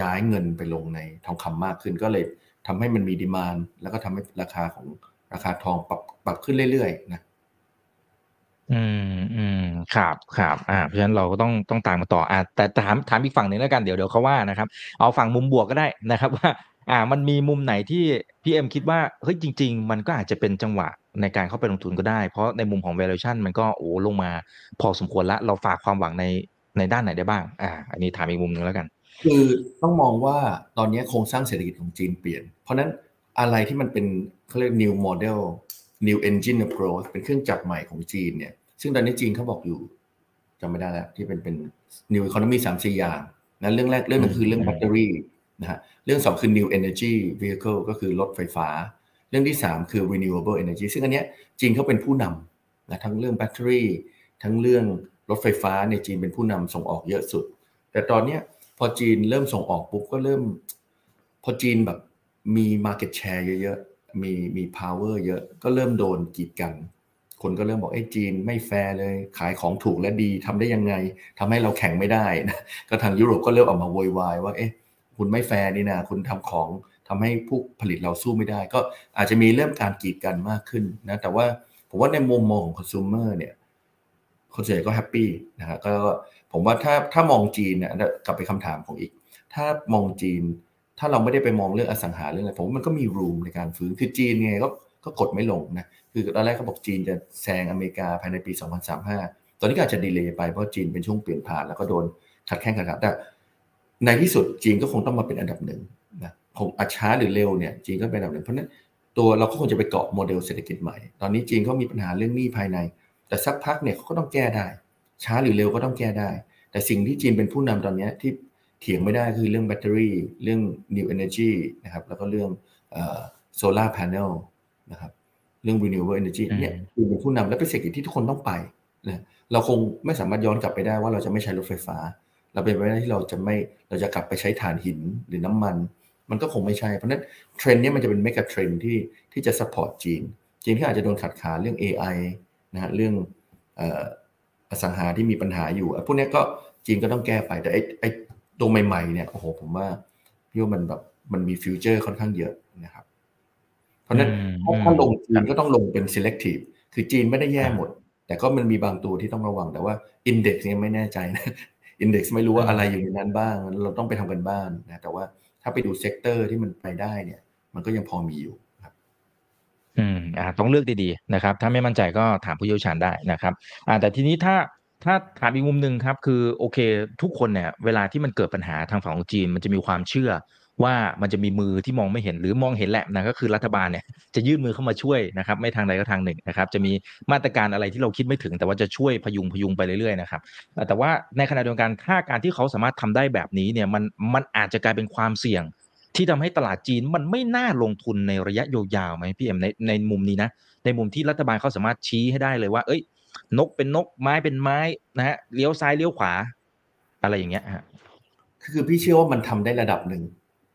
ย้ายเงินไปลงในทองคำมากขึ้น ก็เลยทำให้มันมีดีมานแล้วก็ทำให้ราคาของราคาทองปรับปรับขึ้นเรื่อยๆนะ อืมอืมครับครับอ่าเพราะฉะนั้นเราก็ต้องต้องตามมาต่ออ่าแต่ถามถามอีกฝั่งหนึ่งแล้วกันเดี๋ยวเดี๋ยวเขาว่านะครับ เอาฝั่งมุมบวกก็ได้นะครับว่า อ่า มันมีมุมไหนที่พี่เอ็มคิดว่าเฮ้ยจริง ๆ มันก็อาจจะเป็นจังหวะในการเข้าไปลงทุนก็ได้ เพราะในมุมของ valuation มันก็โอ้ลงมาพอสมควรละเราฝากความหวังในในด้านไหนได้บ้าง อ่า อันนี้ถามอีกมุมหนึ่งแล้วกัน คือต้องมองว่าตอนนี้โครงสร้างเศรษฐกิจของจีนเปลี่ยน เพราะนั้นอะไรที่มันเป็นเขาเรียก new model new engine of growth เป็นเครื่องจักรใหม่ของจีนเนี่ย ซึ่งตอนนี้จีนเขาบอกอยู่จำไม่ได้แล้วที่เป็นเป็น new economy สามสี่อย่างนะเรื่องแรกเรื่องนึงคือเรื่องแบตเตอรี่นะฮะเรื่องสองคือ new energy vehicle ก็คือรถไฟฟ้า เรื่องที่สามคือ renewable energy ซึ่งอันเนี้ยจีนเขาเป็นผู้นำนะทั้งเรื่องแบตเตอรี่ ทั้งเรื่องรถไฟฟ้าในจีนเป็นผู้นำส่งออกเยอะสุด แต่ตอนเนี้ยพอจีนเริ่มส่งออกปุ๊บก็เริ่ม พอจีนแบบมี market share เยอะๆมีมี power เยอะก็เริ่มโดนกีดกัน คนก็เริ่มบอกไอ้จีนไม่แฟร์เลย ขายของถูกและดีทำได้ยังไงทำให้เราแข่งไม่ได้นะก็ทางยุโรปก็เริ่มออกมาโวยวายว่าเอ๊ะคุณไม่แฟร์นี่นะคุณทำของทำให้ผู้ผลิตเราสู้ไม่ได้ ก็อาจจะมีเริ่มการกีดกันมากขึ้นนะแต่ว่าผมว่าในมุมมองของคอน sumer เนี่ยคนส่วนใหญ่ก็แฮปปี้นะฮะก็ผมว่าถ้าถ้ามองจีนเนี่ยกลับไปคำถามของอีก ถ้ามองจีน ถ้าเราไม่ได้ไปมองเรื่องอสังหาเรื่องอะไรผมว่ามันก็มีรูมในการฟื้นคือจีนไงก็ก็กดไม่ลงนะ คือตอนแรกเขาบอกจีนจะแซงอเมริกาภายในปี 2035 ตอนนี้ก็อาจจะดีเลย์ไปเพราะจีนเป็นช่วงเปลี่ยนผ่านแล้วก็โดนขัดแข้งขัดขาแต่ในที่สุดจีนก็คงต้องมาเป็นอันดับหนึ่งนะคงอะช้าหรือเร็วเนี่ยจีนก็เป็นอันดับหนึ่งเพราะนั้นตัวเราก็คงจะไปเกาะโมเดลเศรษฐกิจใหม่ ตอนนี้จีนเขามีปัญหาเรื่องหนี้ภายใน แต่สักพักเนี่ยเขาก็ต้องแก้ได้ ช้าหรือเร็วก็ต้องแก้ได้ แต่สิ่งที่จีนเป็นผู้นำตอนนี้ที่เถียงไม่ได้คือเรื่องแบตเตอรี่เรื่อง new energy นะครับแล้วก็เรื่อง solar panel นะครับ เรื่อง renewable energy เนี่ยคือเป็นผู้นำและเป็นเศรษฐกิจที่ทุกคนต้องไปนะเราคงไม่สามารถย้อนกลับไปได้ว่าเราจะไม่ใช้รถไฟฟ้า เราเป็นไปได้ที่เราจะไม่เราจะกลับไปใช้ถ่านหินหรือน้ำมัน มันก็คงไม่ใช่ เพราะนั้นเทรนด์นี้มันจะเป็น mega trend ที่ที่จะ support จีน จีนที่อาจจะโดนขัดขาเรื่อง AI นะฮะเรื่องอสังหาที่มีปัญหาอยู่พวกนี้ก็จีนก็ต้องแก้ไปแต่ไอ้ไอ้ตัวใหม่ๆเนี่ยโอ้โหผมว่าพี่ว่ามันแบบมันมี future ค่อนข้างเยอะนะครับ เพราะนั้นถ้าลงจีนก็ต้องลงเป็น selective คือจีนไม่ได้แย่หมด แต่ก็มันมีบางตัวที่ต้องระวังแต่ว่า index เนี่ยไม่แน่ใจนะ index ไม่รู้ว่าอะไรอยู่ในนั้นบ้าง เราต้องไปทำกันบ้านนะแต่ว่าถ้าไปดู sector ที่มันไปได้เนี่ย มันก็ยังพอมีอยู่ครับ อืมอ่าต้องเลือกดีๆนะครับ ถ้าไม่มั่นใจก็ถามผู้เชี่ยวชาญได้นะครับอ่าแต่ทีนี้ถ้าถ้าถามอีกมุมหนึ่งครับ คือโอเค ทุกคนเนี่ย เวลาที่มันเกิดปัญหาทางฝั่งของจีน มันจะมีความเชื่อ ว่ามันจะมีมือที่มองไม่เห็นหรือมองเห็นแหละนะก็คือรัฐบาลเนี่ยจะยื่นมือเข้ามาช่วยนะครับไม่ทางใดก็ทางหนึ่งนะครับจะมีมาตรการอะไรที่เราคิดไม่ถึง แต่ว่าจะช่วยพยุงพยุงไปเรื่อยๆนะครับแต่ว่าในขณะเดียวกันถ้าการที่เขาสามารถทำได้แบบนี้เนี่ยมันมันอาจจะกลายเป็นความเสี่ยง ที่ทำให้ตลาดจีนมันไม่น่าลงทุนในระยะยาวๆไหมพี่เอ็มในในมุมนี้นะในมุมที่รัฐบาลเขาสามารถชี้ให้ได้เลยว่า เอ้ย นกเป็นนกไม้เป็นไม้นะฮะเลี้ยวซ้ายเลี้ยวขวา อะไรอย่างเงี้ยฮะคือพี่เชื่อว่ามันทำได้ระดับหนึ่ง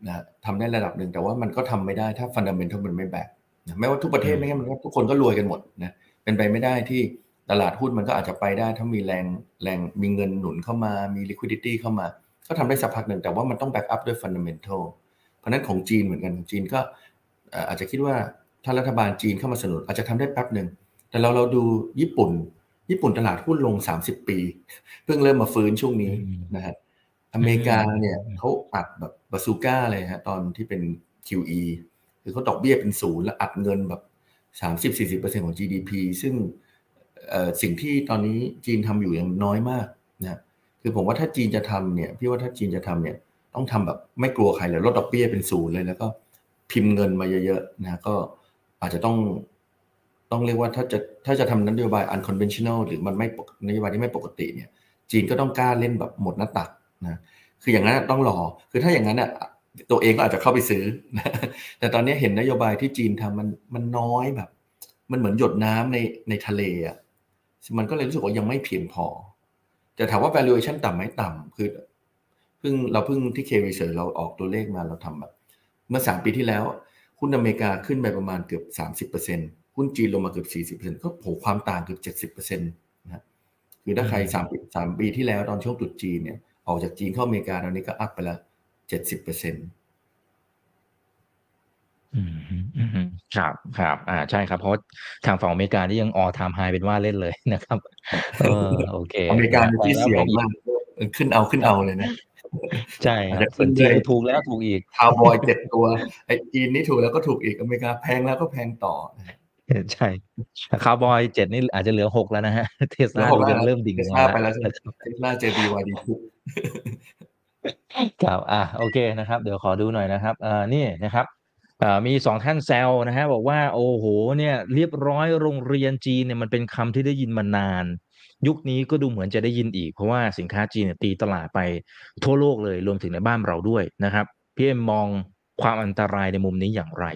นะทำได้ระดับหนึ่งแต่ว่ามันก็ทำไม่ได้ถ้า fundamental มันไม่ back นะไม่ว่าทุกประเทศไม่งั้นมันทุกคนก็รวยกันหมดนะเป็นไปไม่ได้ที่ตลาดหุ้นมันก็อาจจะไปได้ ถ้ามีแรงแรงมีเงินหนุนเข้ามามี liquidity เข้ามา ก็ทำได้สักพักหนึ่งแต่ว่ามันต้อง back up ด้วย fundamental เพราะนั้นของจีนเหมือนกันจีนก็อาจจะคิดว่าถ้ารัฐบาลจีนเข้ามาสนับสนุนอาจจะทำได้แป๊บหนึ่งแต่เราเราดูญี่ปุ่น ญี่ปุ่นตลาดหุ้นลง 30 ปี เพิ่งเริ่มมาฟื้นช่วงนี้นะฮะ อเมริกาเนี่ยเขาอัดแบบบาซูก้าเลยฮะตอนที่เป็น QE คือเขาดอกเบี้ยเป็นศูนย์แล้วอัดเงินแบบสามสิบสี่สิบเปอร์เซ็นของ GDP ซึ่งสิ่งที่ตอนนี้จีนทำอยู่ยังน้อยมากนะคือผมว่าถ้าจีนจะทำเนี่ยพี่ว่าถ้าจีนจะทำเนี่ยต้องทำแบบไม่กลัวใครเลยลดดอกเบี้ยเป็นศูนย์เลยแล้วก็พิมพ์เงินมาเยอะๆนะก็อาจจะต้องต้องเรียกว่าถ้าจะถ้าจะทำนโยบาย unconventional หรือมันไม่นโยบายที่ไม่ปกติเนี่ย จีนก็ต้องกล้าเล่นแบบหมดหน้าตัก นะคืออย่างนั้นต้องรอ คือถ้าอย่างนั้นอะตัวเองก็อาจจะเข้าไปซื้อ แต่ตอนนี้เห็นนโยบายที่จีนทำมันมันน้อยแบบ มันเหมือนหยดน้ำในในทะเลอะมันก็เลยรู้สึกว่ายังไม่เพียงพอ แต่ถามว่า valuation ต่ำไหมต่ำคือเพิ่งเราเพิ่งที่ research เราออกตัวเลขมาเราทำแบบ เมื่อสามปีที่แล้วหุ้นอเมริกาขึ้นไปประมาณเกือบสามสิบเปอร์เซ็นหุ้นจีนลงมาเกือบสี่สิบเปอร์เซ็นก็โหความต่างเกือบเจ็ดสิบเปอร์เซ็นต์นะคือถ้าใครสามสามปีที่แล้วตอนช่วงตรุษจีนเนี่ย ออกจากจีนเข้าอเมริกาตอนนี้ก็ up ไปแล้วเจ็ดสิบเปอร์เซ็นต์ครับครับอ่าใช่ครับ เพราะทางฝั่งอเมริกาที่ยัง all time high เป็นว่าเล่นเลยนะครับเออโอเคอเมริกาที่เสียวมากขึ้นเอาขึ้นเอาเลยนะใช่ครับส่วนจีนถูกแล้วถูกอีกคาวบอยเจ็ดตัวไอ้จีนนี่ถูกแล้วก็ถูกอีกอเมริกาแพงแล้วก็แพงต่อ ใช่คาวบอยเจ็ดนี่อาจจะเหลือหกแล้วนะฮะ เทสลาเริ่มดิ่งเทสลาไปแล้วเทสลาเจบีวายดีทุกครับอะโอเคนะครับ เดี๋ยวขอดูหน่อยนะครับอ่านี่นะครับมีสองท่านแซวนะฮะบอกว่าโอ้โหเนี่ยเรียบร้อยโรงเรียนจีนเนี่ยมันเป็นคำที่ได้ยินมานาน ยุคนี้ก็ดูเหมือนจะได้ยินอีก เพราะว่าสินค้าจีนเนี่ยตีตลาดไปทั่วโลกเลยรวมถึงในบ้านเราด้วยนะครับพี่เอ็มมองความอันตรายในมุมนี้อย่างไร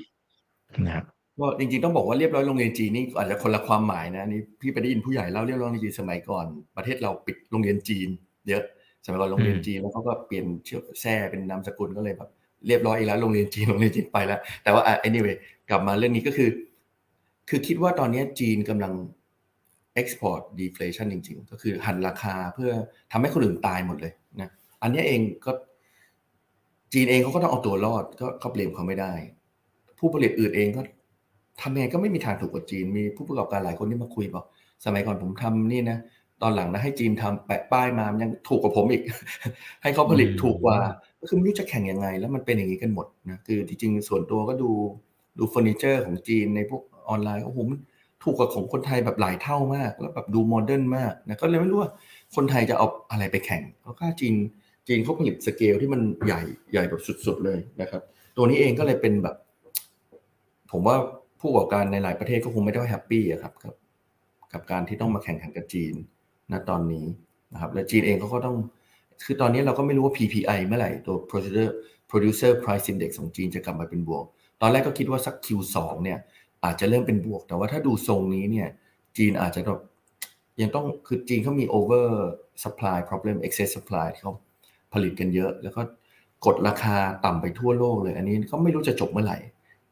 นะครับ ก็จริงๆต้องบอกว่าเรียบร้อยโรงเรียนจีนนี่อาจจะคนละความหมายนะนี่พี่ไปได้ยินผู้ใหญ่เล่าเรียบร้อยโรงเรียนจีนสมัยก่อน ประเทศเราปิดโรงเรียนจีนเยอะสมัยก่อนโรงเรียนจีนแล้วเขาก็เปลี่ยนเชื้อแท้เป็นนามสกุลก็เลยแบบเรียบร้อยอีกแล้วโรงเรียนจีนโรงเรียนจีนไปแล้ว แต่ว่าอะ anyway กลับมาเรื่องนี้ก็คือ คือคิดว่าตอนนี้จีนกำลัง export deflation จริง ๆ ก็คือหันราคาเพื่อทำให้คนอื่นตายหมดเลยนะอันนี้เองก็จีนเองเขาก็ต้องเอาตัวรอดก็เขาเปลี่ยนเขาไม่ได้ ผู้ผลิตอื่นเองก็ ทำยังไงก็ไม่มีทางถูกกว่าจีน มีผู้ประกอบการหลายคนที่มาคุยบอก สมัยก่อนผมทำนี่นะ ตอนหลังนะให้จีนทำแปะป้ายมายังถูกกว่าผมอีก ให้เขาผลิตถูกกว่า ก็คือไม่รู้จะแข่งยังไง แล้วมันเป็นอย่างนี้กันหมดนะ คือจริงๆส่วนตัวก็ดูดูเฟอร์นิเจอร์ของจีนในพวกออนไลน์โอ้โหมันถูกกว่าของคนไทยแบบหลายเท่ามาก แล้วแบบดู modern มากนะก็เลยไม่รู้ว่าคนไทยจะเอาอะไรไปแข่งเพราะค่าจีนจีนเขาผลิตสเกลที่มันใหญ่ใหญ่แบบสุดๆเลยนะครับ ตัวนี้เองก็เลยเป็นแบบ ผมว่า ผู้ประกอบการในหลายประเทศก็คงไม่ได้ happy ครับกับ กับการที่ต้องมาแข่งขันกับจีนนะตอนนี้นะครับและจีนเองเขาก็ต้อง คือตอนนี้เราก็ไม่รู้ว่า PPI เมื่อไหร่ตัว producer producer price index ของจีนจะกลับมาเป็นบวก ตอนแรกก็คิดว่าสัก Q2 เนี่ยอาจจะเริ่มเป็นบวก แต่ว่าถ้าดูทรงนี้เนี่ยจีนอาจจะแบบยังต้องคือจีนเขามี over supply problem excess supply ที่เขาผลิตกันเยอะ แล้วก็กดราคาต่ำไปทั่วโลกเลย อันนี้ก็ไม่รู้จะจบเมื่อไหร่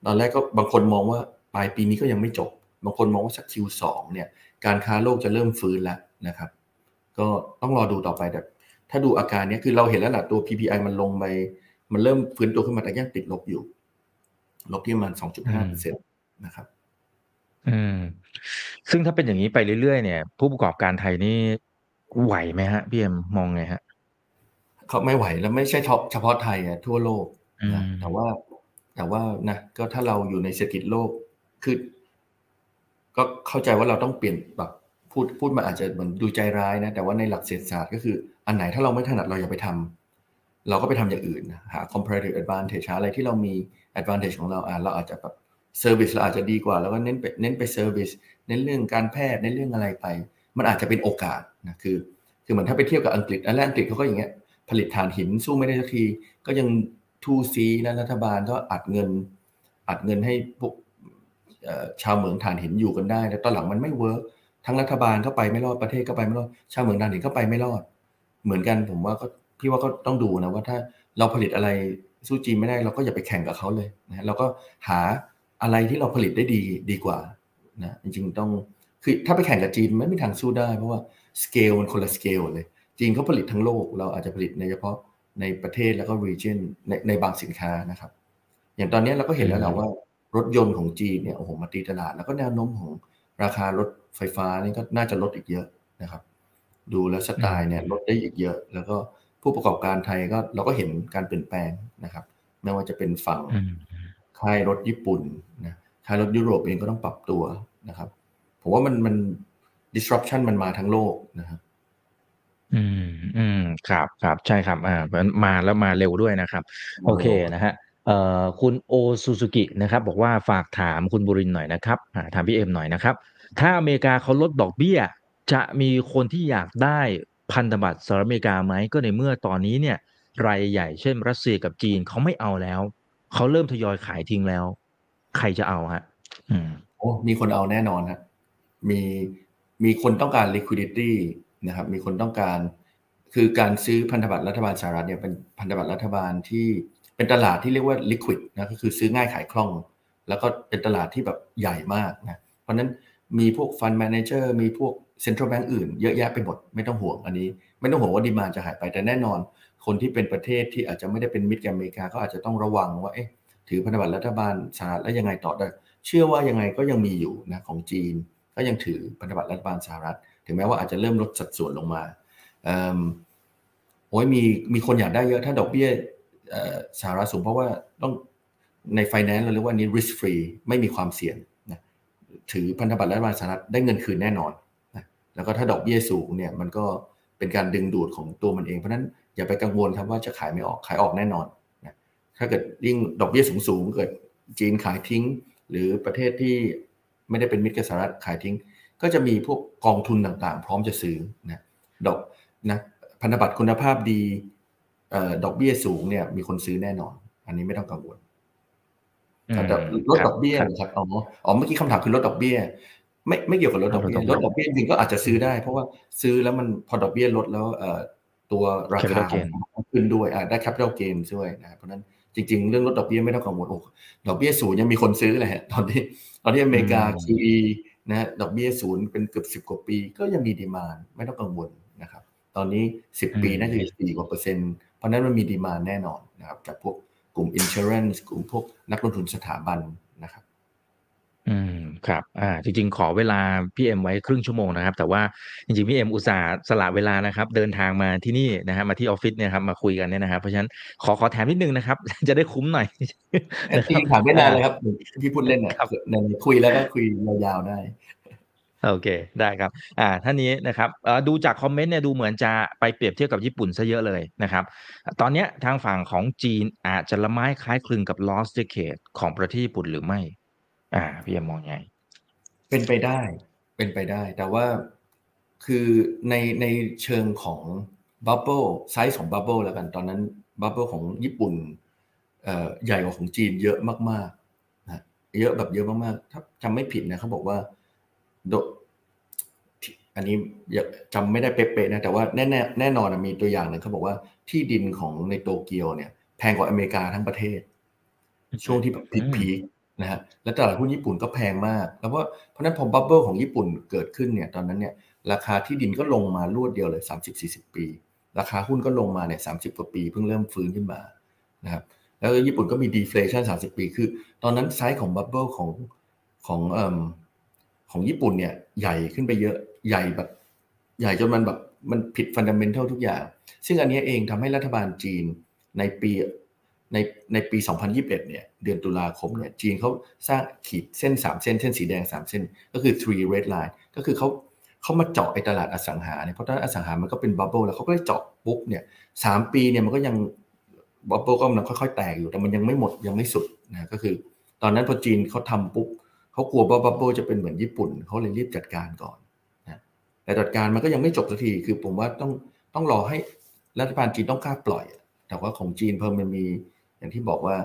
ตอนแรกก็บางคนมองว่า ปลายปีนี้ก็ยังไม่จบบางคนมองว่าสัก Q2 เนี่ยการค้าโลกจะเริ่มฟื้นแล้วนะครับ ก็ต้องรอดูต่อไปแต่ถ้าดูอาการนี้คือเราเห็นแล้วนะตัว PPI มันลงไป มันเริ่มฟื้นตัวขึ้นมาแต่ยังติดลบอยู่ ลบที่ประมาณสองจุดห้าเปอร์เซ็นตนะครับ อืม ซึ่งถ้าเป็นอย่างนี้ไปเรื่อยๆเนี่ย ผู้ประกอบการไทยนี่ไหวไหมฮะพี่เอ็มมองไงฮะเขาไม่ไหวแล้วไม่ใช่เฉพาะไทยอะทั่วโลกนะแต่ว่าแต่ว่านะก็ถ้าเราอยู่ในเศรษฐกิจโลก คือ ก็เข้าใจว่าเราต้องเปลี่ยนแบบพูดพูดมาอาจจะเหมือนดูใจร้ายนะ แต่ว่าในหลักเศรษฐศาสตร์ก็คือ อันไหนถ้าเราไม่ถนัดเราอย่าไปทำเราก็ไปทำอย่างอื่น หา comparative advantage หาอะไรที่เรามี advantage ของเราอ่าเราอาจจะแบบ service เราอาจจะดีกว่า แล้วก็เน้นไปเน้นไป service เน้นเรื่องการแพทย์เน้นเรื่องอะไรไป มันอาจจะเป็นโอกาสนะคือ คือเหมือนถ้าไปเทียบกับอังกฤษอันแรกอังกฤษเขาก็อย่างเงี้ยผลิตถ่านหินสู้ไม่ได้สักที ก็ยังทูซีนะรัฐบาลก็อัดเงิน อัดเงินให้พวก ชาวเหมืองถ่านหินอยู่กันได้ แต่ตอนหลังมันไม่ work ทั้งรัฐบาลก็ไปไม่รอดประเทศก็ไปไม่รอด ชาวเหมืองถ่านหินก็ไปไม่รอด เหมือนกันผมว่าก็พี่ว่าก็ต้องดูนะว่าถ้าเราผลิตอะไรสู้จีนไม่ได้เราก็อย่าไปแข่งกับเขาเลยนะเราก็หาอะไรที่เราผลิตได้ดีดีกว่านะจริงๆต้องคือถ้าไปแข่งกับจีนไม่มีทางสู้ได้ เพราะว่าสเกลมันคนละสเกลเลย จีนเขาผลิตทั้งโลก เราอาจจะผลิตในเฉพาะในประเทศแล้วก็ region ในในบางสินค้านะครับ อย่างตอนนี้เราก็เห็นแล้วแหละว่า รถยนต์ของจีนเนี่ยโอ้โหมาตีตลาด แล้วก็แนวโน้มของราคารถไฟฟ้านี่ก็น่าจะลดอีกเยอะนะครับ ดูแลสไตล์เนี่ยลดได้อีกเยอะ แล้วก็ผู้ประกอบการไทยก็เราก็เห็นการเปลี่ยนแปลงนะครับ ไม่ว่าจะเป็นฝั่งค่ายรถญี่ปุ่นนะค่ายรถยุโรปเองก็ต้องปรับตัวนะครับ ผมว่ามันมัน disruption มันมาทั้งโลกนะครับอืมอืมครับครับใช่ครับ อ่ามาแล้วมาเร็วด้วยนะครับ โอเคนะฮะเอ่อ คุณโอซูซูกินะครับบอกว่าฝากถามคุณบุรินหน่อยนะครับถามพี่เอ็มหน่อยนะครับ ถ้าอเมริกาเขาลดดอกเบี้ย จะมีคนที่อยากได้พันธบัตรสหรัฐอเมริกาไหมก็ในเมื่อตอนนี้เนี่ยรายใหญ่เช่น รัสเซียกับจีนเขาไม่เอาแล้ว เขาเริ่มทยอยขายทิ้งแล้ว ใครจะเอาฮะโอ้มีคนเอาแน่นอนฮะมีมีคนต้องการ liquidity นะครับ มีคนต้องการ คือการซื้อพันธบัตรรัฐบาลสหรัฐเนี่ยเป็นพันธบัตรรัฐบาลที่ เป็นตลาดที่เรียกว่า liquid นะก็คือซื้อง่ายขายคล่อง แล้วก็เป็นตลาดที่แบบใหญ่มากนะเพราะนั้นมีพวก fund manager มีพวก central bank อื่นเยอะแยะไปหมดไม่ต้องห่วงอันนี้ ไม่ต้องห่วงว่า demand จะหายไปแต่แน่นอน คนที่เป็นประเทศที่อาจจะไม่ได้เป็นมิตรกับอเมริกาก็อาจจะต้องระวังว่าเอ๊ะถือพันธบัตรรัฐบาลสหรัฐแล้วยังไงต่อได้เชื่อว่ายังไงก็ยังมีอยู่นะของจีน ก็ยังถือพันธบัตรรัฐบาลสหรัฐ ถึงแม้ว่าอาจจะเริ่มลดสัดส่วนลงมาโอ้ยมีมีคนอยากได้เยอะถ้าดอกเบี้ย สหรัฐสูงเพราะว่าต้องในไฟแนนซ์เราเรียกว่านี้ risk free ไม่มีความเสี่ยงนะถือพันธบัตรรัฐบาลสหรัฐได้เงินคืนแน่นอนนะแล้วก็ถ้าดอกเบี้ยสูงเนี่ยมันก็เป็นการดึงดูดของตัวมันเอง เพราะนั้นอย่าไปกังวลครับว่าจะขายไม่ออกขายออกแน่นอนนะถ้าเกิดยิ่งดอกเบี้ยสูงสูงเกิดจีนขายทิ้ง หรือประเทศที่ไม่ได้เป็นมิตรกับสหรัฐขายทิ้ง ก็จะมีพวกกองทุนต่างๆ พร้อมจะซื้อนะดอกนะพันธบัตรคุณภาพดี ดอกเบี้ยสูงเนี่ยมีคนซื้อแน่นอน อันนี้ไม่ต้องกังวลแต่ลดดอกเบี้ยนะครับอ๋ออ๋อเมื่อกี้คำถามคือลดดอกเบี้ย ไม่ไม่เกี่ยวกับลดดอกเบี้ยลดดอกเบี้ยจริงก็อาจจะซื้อได้ เพราะว่าซื้อแล้วมันพอดอกเบี้ยลดแล้วตัวราคาขึ้นด้วยได้ capital gain ด้วยนะเพราะนั้นจริง ๆ เรื่องลดดอกเบี้ยไม่ต้องกังวลโอ้ดอกเบี้ยศูนย์ยังมีคนซื้อเลยฮะตอนที่ตอนที่อเมริกา QE นะดอกเบี้ยศูนย์เป็นเกือบสิบกว่าปี ก็ยังมี demand ไม่ต้องกังวลนะครับ ตอนนี้สิบปีน่าจะอยู่สี่กว่าเปอร์เซ็นต์ เพราะนั้นมันมี demand แน่นอนนะครับจากพวกกลุ่ม insurance กลุ่มพวกนักลงทุนสถาบันนะครับอืมครับอ่าจริง ๆ ขอเวลาพี่เอ็มไว้ครึ่งชั่วโมงนะครับ แต่ว่าจริงๆพี่เอ็มอุตส่าห์สละเวลานะครับ เดินทางมาที่นี่นะฮะมาที่ออฟฟิศเนี่ยครับมาคุยกันเนี่ยนะครับเพราะฉะนั้นขอขอแถมนิดนึงนะครับ จะได้คุ้มหน่อยที่ถามไม่นานเลยครับที่พูดเล่นนะครับคุยแล้วก็คุยยาวๆได้ โอเค ได้ครับ อ่า ท่านนี้นะครับดูจากคอมเมนต์เนี่ยดูเหมือนจะไปเปรียบเทียบกับญี่ปุ่นซะเยอะเลยนะครับ ตอนนี้ทางฝั่งของจีนอาจจะละไม้คล้ายคลึงกับ lost decade ของประเทศญี่ปุ่นหรือไม่ อ่า พี่มองไง เป็นไปได้ เป็นไปได้ แต่ว่าคือในในเชิงของ bubble size ของ bubble แล้วกัน ตอนนั้น bubble ของญี่ปุ่นใหญ่กว่าของจีนเยอะมากๆนะเยอะแบบเยอะมากๆ ถ้าจำไม่ผิดนะเขาบอกว่า โดอันนี้จำไม่ได้เป๊ะๆนะแต่ว่าแน่แน่นอนมีตัวอย่างหนึ่งเขาบอกว่าที่ดินของในโตเกียวเนี่ย แพงกว่าอเมริกาทั้งประเทศ ช่วงที่แบบ peak ๆนะฮะแล้วตลาดหุ้นญี่ปุ่นก็แพงมาก แล้วว่าเพราะนั้นพอ bubble ของญี่ปุ่นเกิดขึ้นเนี่ยตอนนั้นเนี่ยราคาที่ดินก็ลงมารวดเดียวเลยสามสิบสี่สิบปี ราคาหุ้นก็ลงมาเนี่ยสามสิบกว่าปี เพิ่งเริ่มฟื้นขึ้นมานะครับแล้วญี่ปุ่นก็มี deflation สามสิบปี คือ ตอนนั้นไซส์ของ bubble ของของ ของญี่ปุ่นเนี่ยใหญ่ขึ้นไปเยอะใหญ่แบบ ใหญ่จนมันแบบมันผิด fundamental ทุกอย่าง ซึ่งอันนี้เองทำให้รัฐบาลจีนในปีในในปี 2021 เนี่ย เดือนตุลาคมเนี่ย จีนเขาสร้างขีดเส้น 3 เส้น เส้นสีแดง 3 เส้น ก็คือ three red line ก็คือเขาเขามาเจาะไอ้ตลาดอสังหาเนี่ย เพราะตอนอสังหามันก็เป็น bubble แล้วเขาก็เลยเจาะปุ๊บเนี่ยสามปีเนี่ยมันก็ยัง bubble ก็มันค่อยๆ แตกอยู่ แต่มันยังไม่หมดยังไม่สุดนะ ก็คือ ตอนนั้นพอจีนเขาทำปุ๊บ เขากลัวว่า bubble จะเป็นเหมือนญี่ปุ่นเขาเลยรีบจัดการก่อนนะแต่จัดการมันก็ยังไม่จบสักทีคือผมว่าต้องต้องรอให้รัฐบาลจีนต้องกล้าปล่อย แต่ว่าของจีนเพิ่มมันมีอย่างที่บอกว่า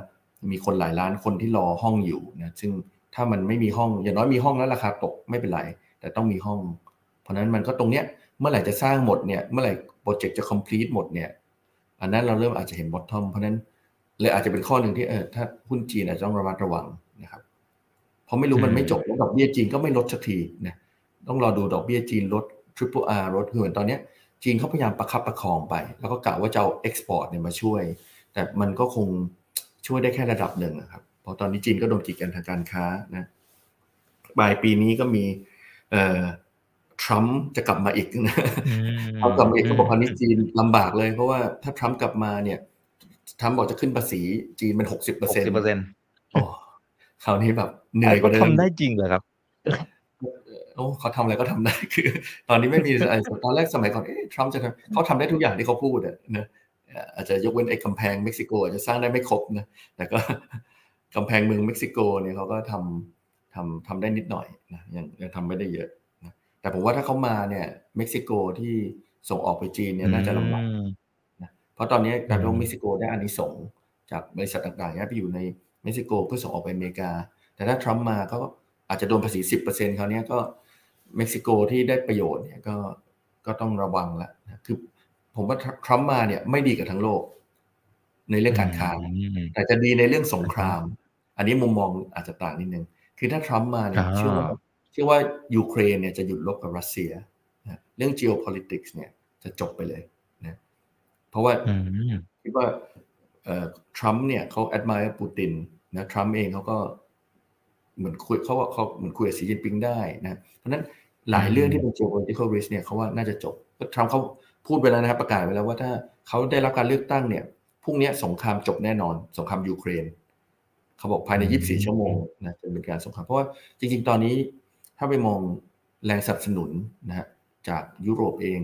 มีคนหลายล้านคนที่รอห้องอยู่นะซึ่งถ้ามันไม่มีห้องอย่างน้อยมีห้องแล้วราคาตกไม่เป็นไร แต่ต้องมีห้อง เพราะนั้นมันก็ตรงเนี้ยเมื่อไหร่จะสร้างหมดเนี่ยเมื่อไหร่โปรเจกต์จะ complete หมดเนี่ยอันนั้นเราเริ่มอาจจะเห็น bottom เพราะนั้นเลยอาจจะเป็นข้อหนึ่งที่เออถ้าหุ้นจีนอาจจะต้องระมัดระวังนะครับ เพราะไม่รู้มันไม่จบแล้วดอกเบี้ยจีนก็ไม่ลดสักทีนะต้องรอดูดอกเบี้ยจีนลด Triple R ลดคือเหมือนตอนนี้จีนเขาพยายามประคับประคองไป แล้วก็กะว่าจะเอา export เนี่ยมาช่วย แต่มันก็คงช่วยได้แค่ระดับหนึ่งครับ เพราะตอนนี้จีนก็โดนกีดกันทางการค้านะปลายปีนี้ก็มีเอ่อทรัมป์จะกลับมาอีกนะเขากลับมาอีกเขาบอกคราวนี้จีนลำบากเลย เพราะว่าถ้าทรัมป์กลับมาเนี่ยทรัมป์บอกจะขึ้นภาษีจีนเป็นหกสิบเปอร์เซ็นต์โอ้ คราวนี้แบบเหนื่อยกว่าเดิมทำได้จริงเหรอครับโอ้เขาทำอะไรก็ทำได้คือ ตอนนี้ไม่มีอะไรตอนแรกสมัยก่อนเอ๊ะทรัมป์จะทำเขาทำได้ทุกอย่างที่เขาพูดอะนะอาจจะยกเว้นไอ้กำแพงเม็กซิโกอาจจะสร้างได้ไม่ครบนะแต่ก็กำแพงเมืองเม็กซิโกเนี่ยเขาก็ทำทำทำได้นิดหน่อยนะยังยังทำไม่ได้เยอะนะแต่ผมว่าถ้าเขามาเนี่ยเม็กซิโกที่ส่งออกไปจีนเนี่ยน่าจะลำบากนะเพราะตอนนี้การลงเม็กซิโกได้อานิสงจากบริษัทต่างๆไปอยู่ใน เม็กซิโกเพื่อส่งออกไปอเมริกา แต่ถ้าทรัมป์มาเขาอาจจะโดนภาษีสิบเปอร์เซ็นต์เขาเนี้ยก็เม็กซิโกที่ได้ประโยชน์เนี่ยก็ก็ต้องระวังละคือผมว่าทรัมป์มาเนี่ยไม่ดีกับทั้งโลก ในเรื่องการค้าแต่จะดีในเรื่องสงคราม อันนี้มุมมองอาจจะต่างนิดนึง คือถ้าทรัมป์มาเนี่ยเชื่อว่าเชื่อว่ายูเครนเนี่ยจะหยุดรบกับรัสเซียนะเรื่อง geopolitics เนี่ยจะจบไปเลยนะเพราะว่าคิดว่าทรัมป์เนี่ยเขา admire ปูติน นะทรัมป์เองเขาก็เหมือนคุยเขาว่าเขาเหมือนคุยกับสีจิ้นปิงได้นะเพราะนั้นหลายเรื่องที่เป็น geopolitical risk เนี่ยเขาว่าน่าจะจบทรัมป์เขาพูดไปแล้วนะครับประกาศไปแล้วว่าถ้าเขาได้รับการเลือกตั้งเนี่ยพรุ่งนี้สงครามจบแน่นอน สงครามยูเครนเขาบอกภายใน 24 ชั่วโมงนะจะเป็นการสงครามเพราะว่าจริง ๆ ตอนนี้ถ้าไปมองแรงสนับสนุนนะฮะจากยุโรปเอง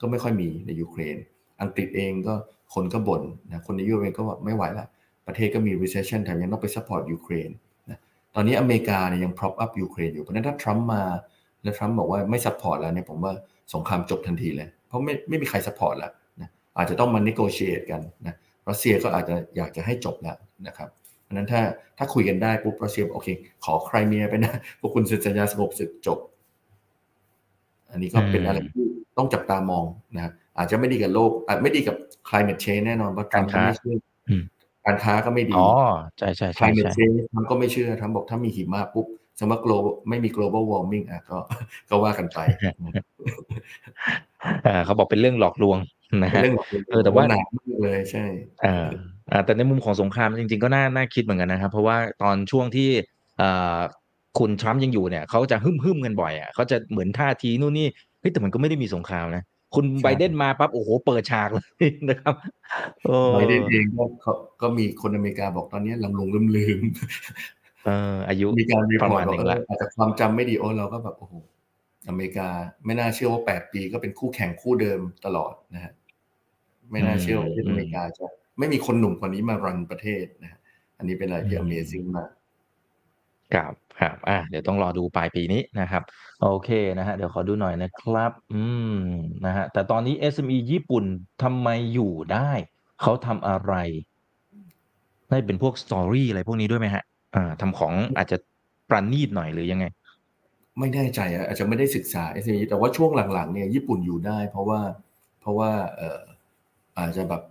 ก็ไม่ค่อยมีในยูเครน อังกฤษเองก็คนก็บ่นนะคนในยุโรปเองก็ว่าไม่ไหวละ ประเทศก็มี recession แถมยังต้องไป support ยูเครนนะตอนนี้อเมริกาเนี่ยยัง prop up ยูเครนอยู่เพราะนั้นถ้าทรัมป์มาแล้วทรัมป์บอกว่าไม่ support แล้วเนี่ยผมว่าสงครามจบทันทีเลย เพราะไม่ไม่มีใคร support แล้วนะอาจจะต้องมา negotiate กันนะรัสเซียก็อาจจะอยากจะให้จบแล้วนะครับเพราะนั้นถ้าถ้าคุยกันได้ปุ๊บรัสเซียโอเค ขอใครเมียไปนะพวกคุณเซ็นสัญญาสงบศึกจบ อันนี้ก็เป็นอะไรที่ต้องจับตามองนะอาจจะไม่ดีกับโลกอาจไม่ดีกับ climate change แน่นอนเพราะการค้า การค้าก็ไม่ดีอ๋อใช่ใช่ใช่ climate change ทำก็ไม่เชื่อทำบอกถ้ามีหิมะปุ๊บสมมติ global ไม่มี global warming อะก็ก็ว่ากันไปเขาบอกเป็นเรื่องหลอกลวงนะฮะเออแต่ว่าหนักเลยใช่อ่าแต่ในมุมของสงครามจริง ๆ ก็น่าน่าคิดเหมือนกันนะครับเพราะว่าตอนช่วงที่อ่าคุณทรัมป์ยังอยู่เนี่ยเขาจะหึ่มหึมกันบ่อยอะเขาจะเหมือนท่าทีนู่นนี่เฮ้ยแต่มันก็ไม่ได้มีสงครามนะ คุณไบเดนมาปั๊บโอ้โหเปิดฉากเลยนะครับไบเดนเองก็ก็มีคนอเมริกาบอกตอนนี้หลงหลงลืมลืมเอออายุมีการ report บอกอาจจะความจำไม่ดีโอ้เราก็แบบโอ้โหอเมริกาไม่น่าเชื่อว่าแปดปีก็เป็นคู่แข่งคู่เดิมตลอดนะฮะไม่น่าเชื่อว่าที่อเมริกาจะไม่มีคนหนุ่มคนนี้มารันประเทศนะอันนี้เป็นอะไรที่ Amazing มาก ครับครับอ่าเดี๋ยวต้องรอดูปลายปีนี้นะครับ โอเคนะฮะเดี๋ยวขอดูหน่อยนะครับ อืมนะฮะแต่ตอนนี้ SME ญี่ปุ่นทำไมอยู่ได้ เขาทำอะไร ได้เป็นพวกสตอรี่อะไรพวกนี้ด้วยไหมฮะ อ่าทำของอาจจะปราณีตหน่อยหรือยังไง ไม่แน่ใจอาจจะไม่ได้ศึกษา SME แต่ว่าช่วงหลังๆเนี่ยญี่ปุ่นอยู่ได้ เพราะว่าเพราะว่าเอ่ออาจจะแบบ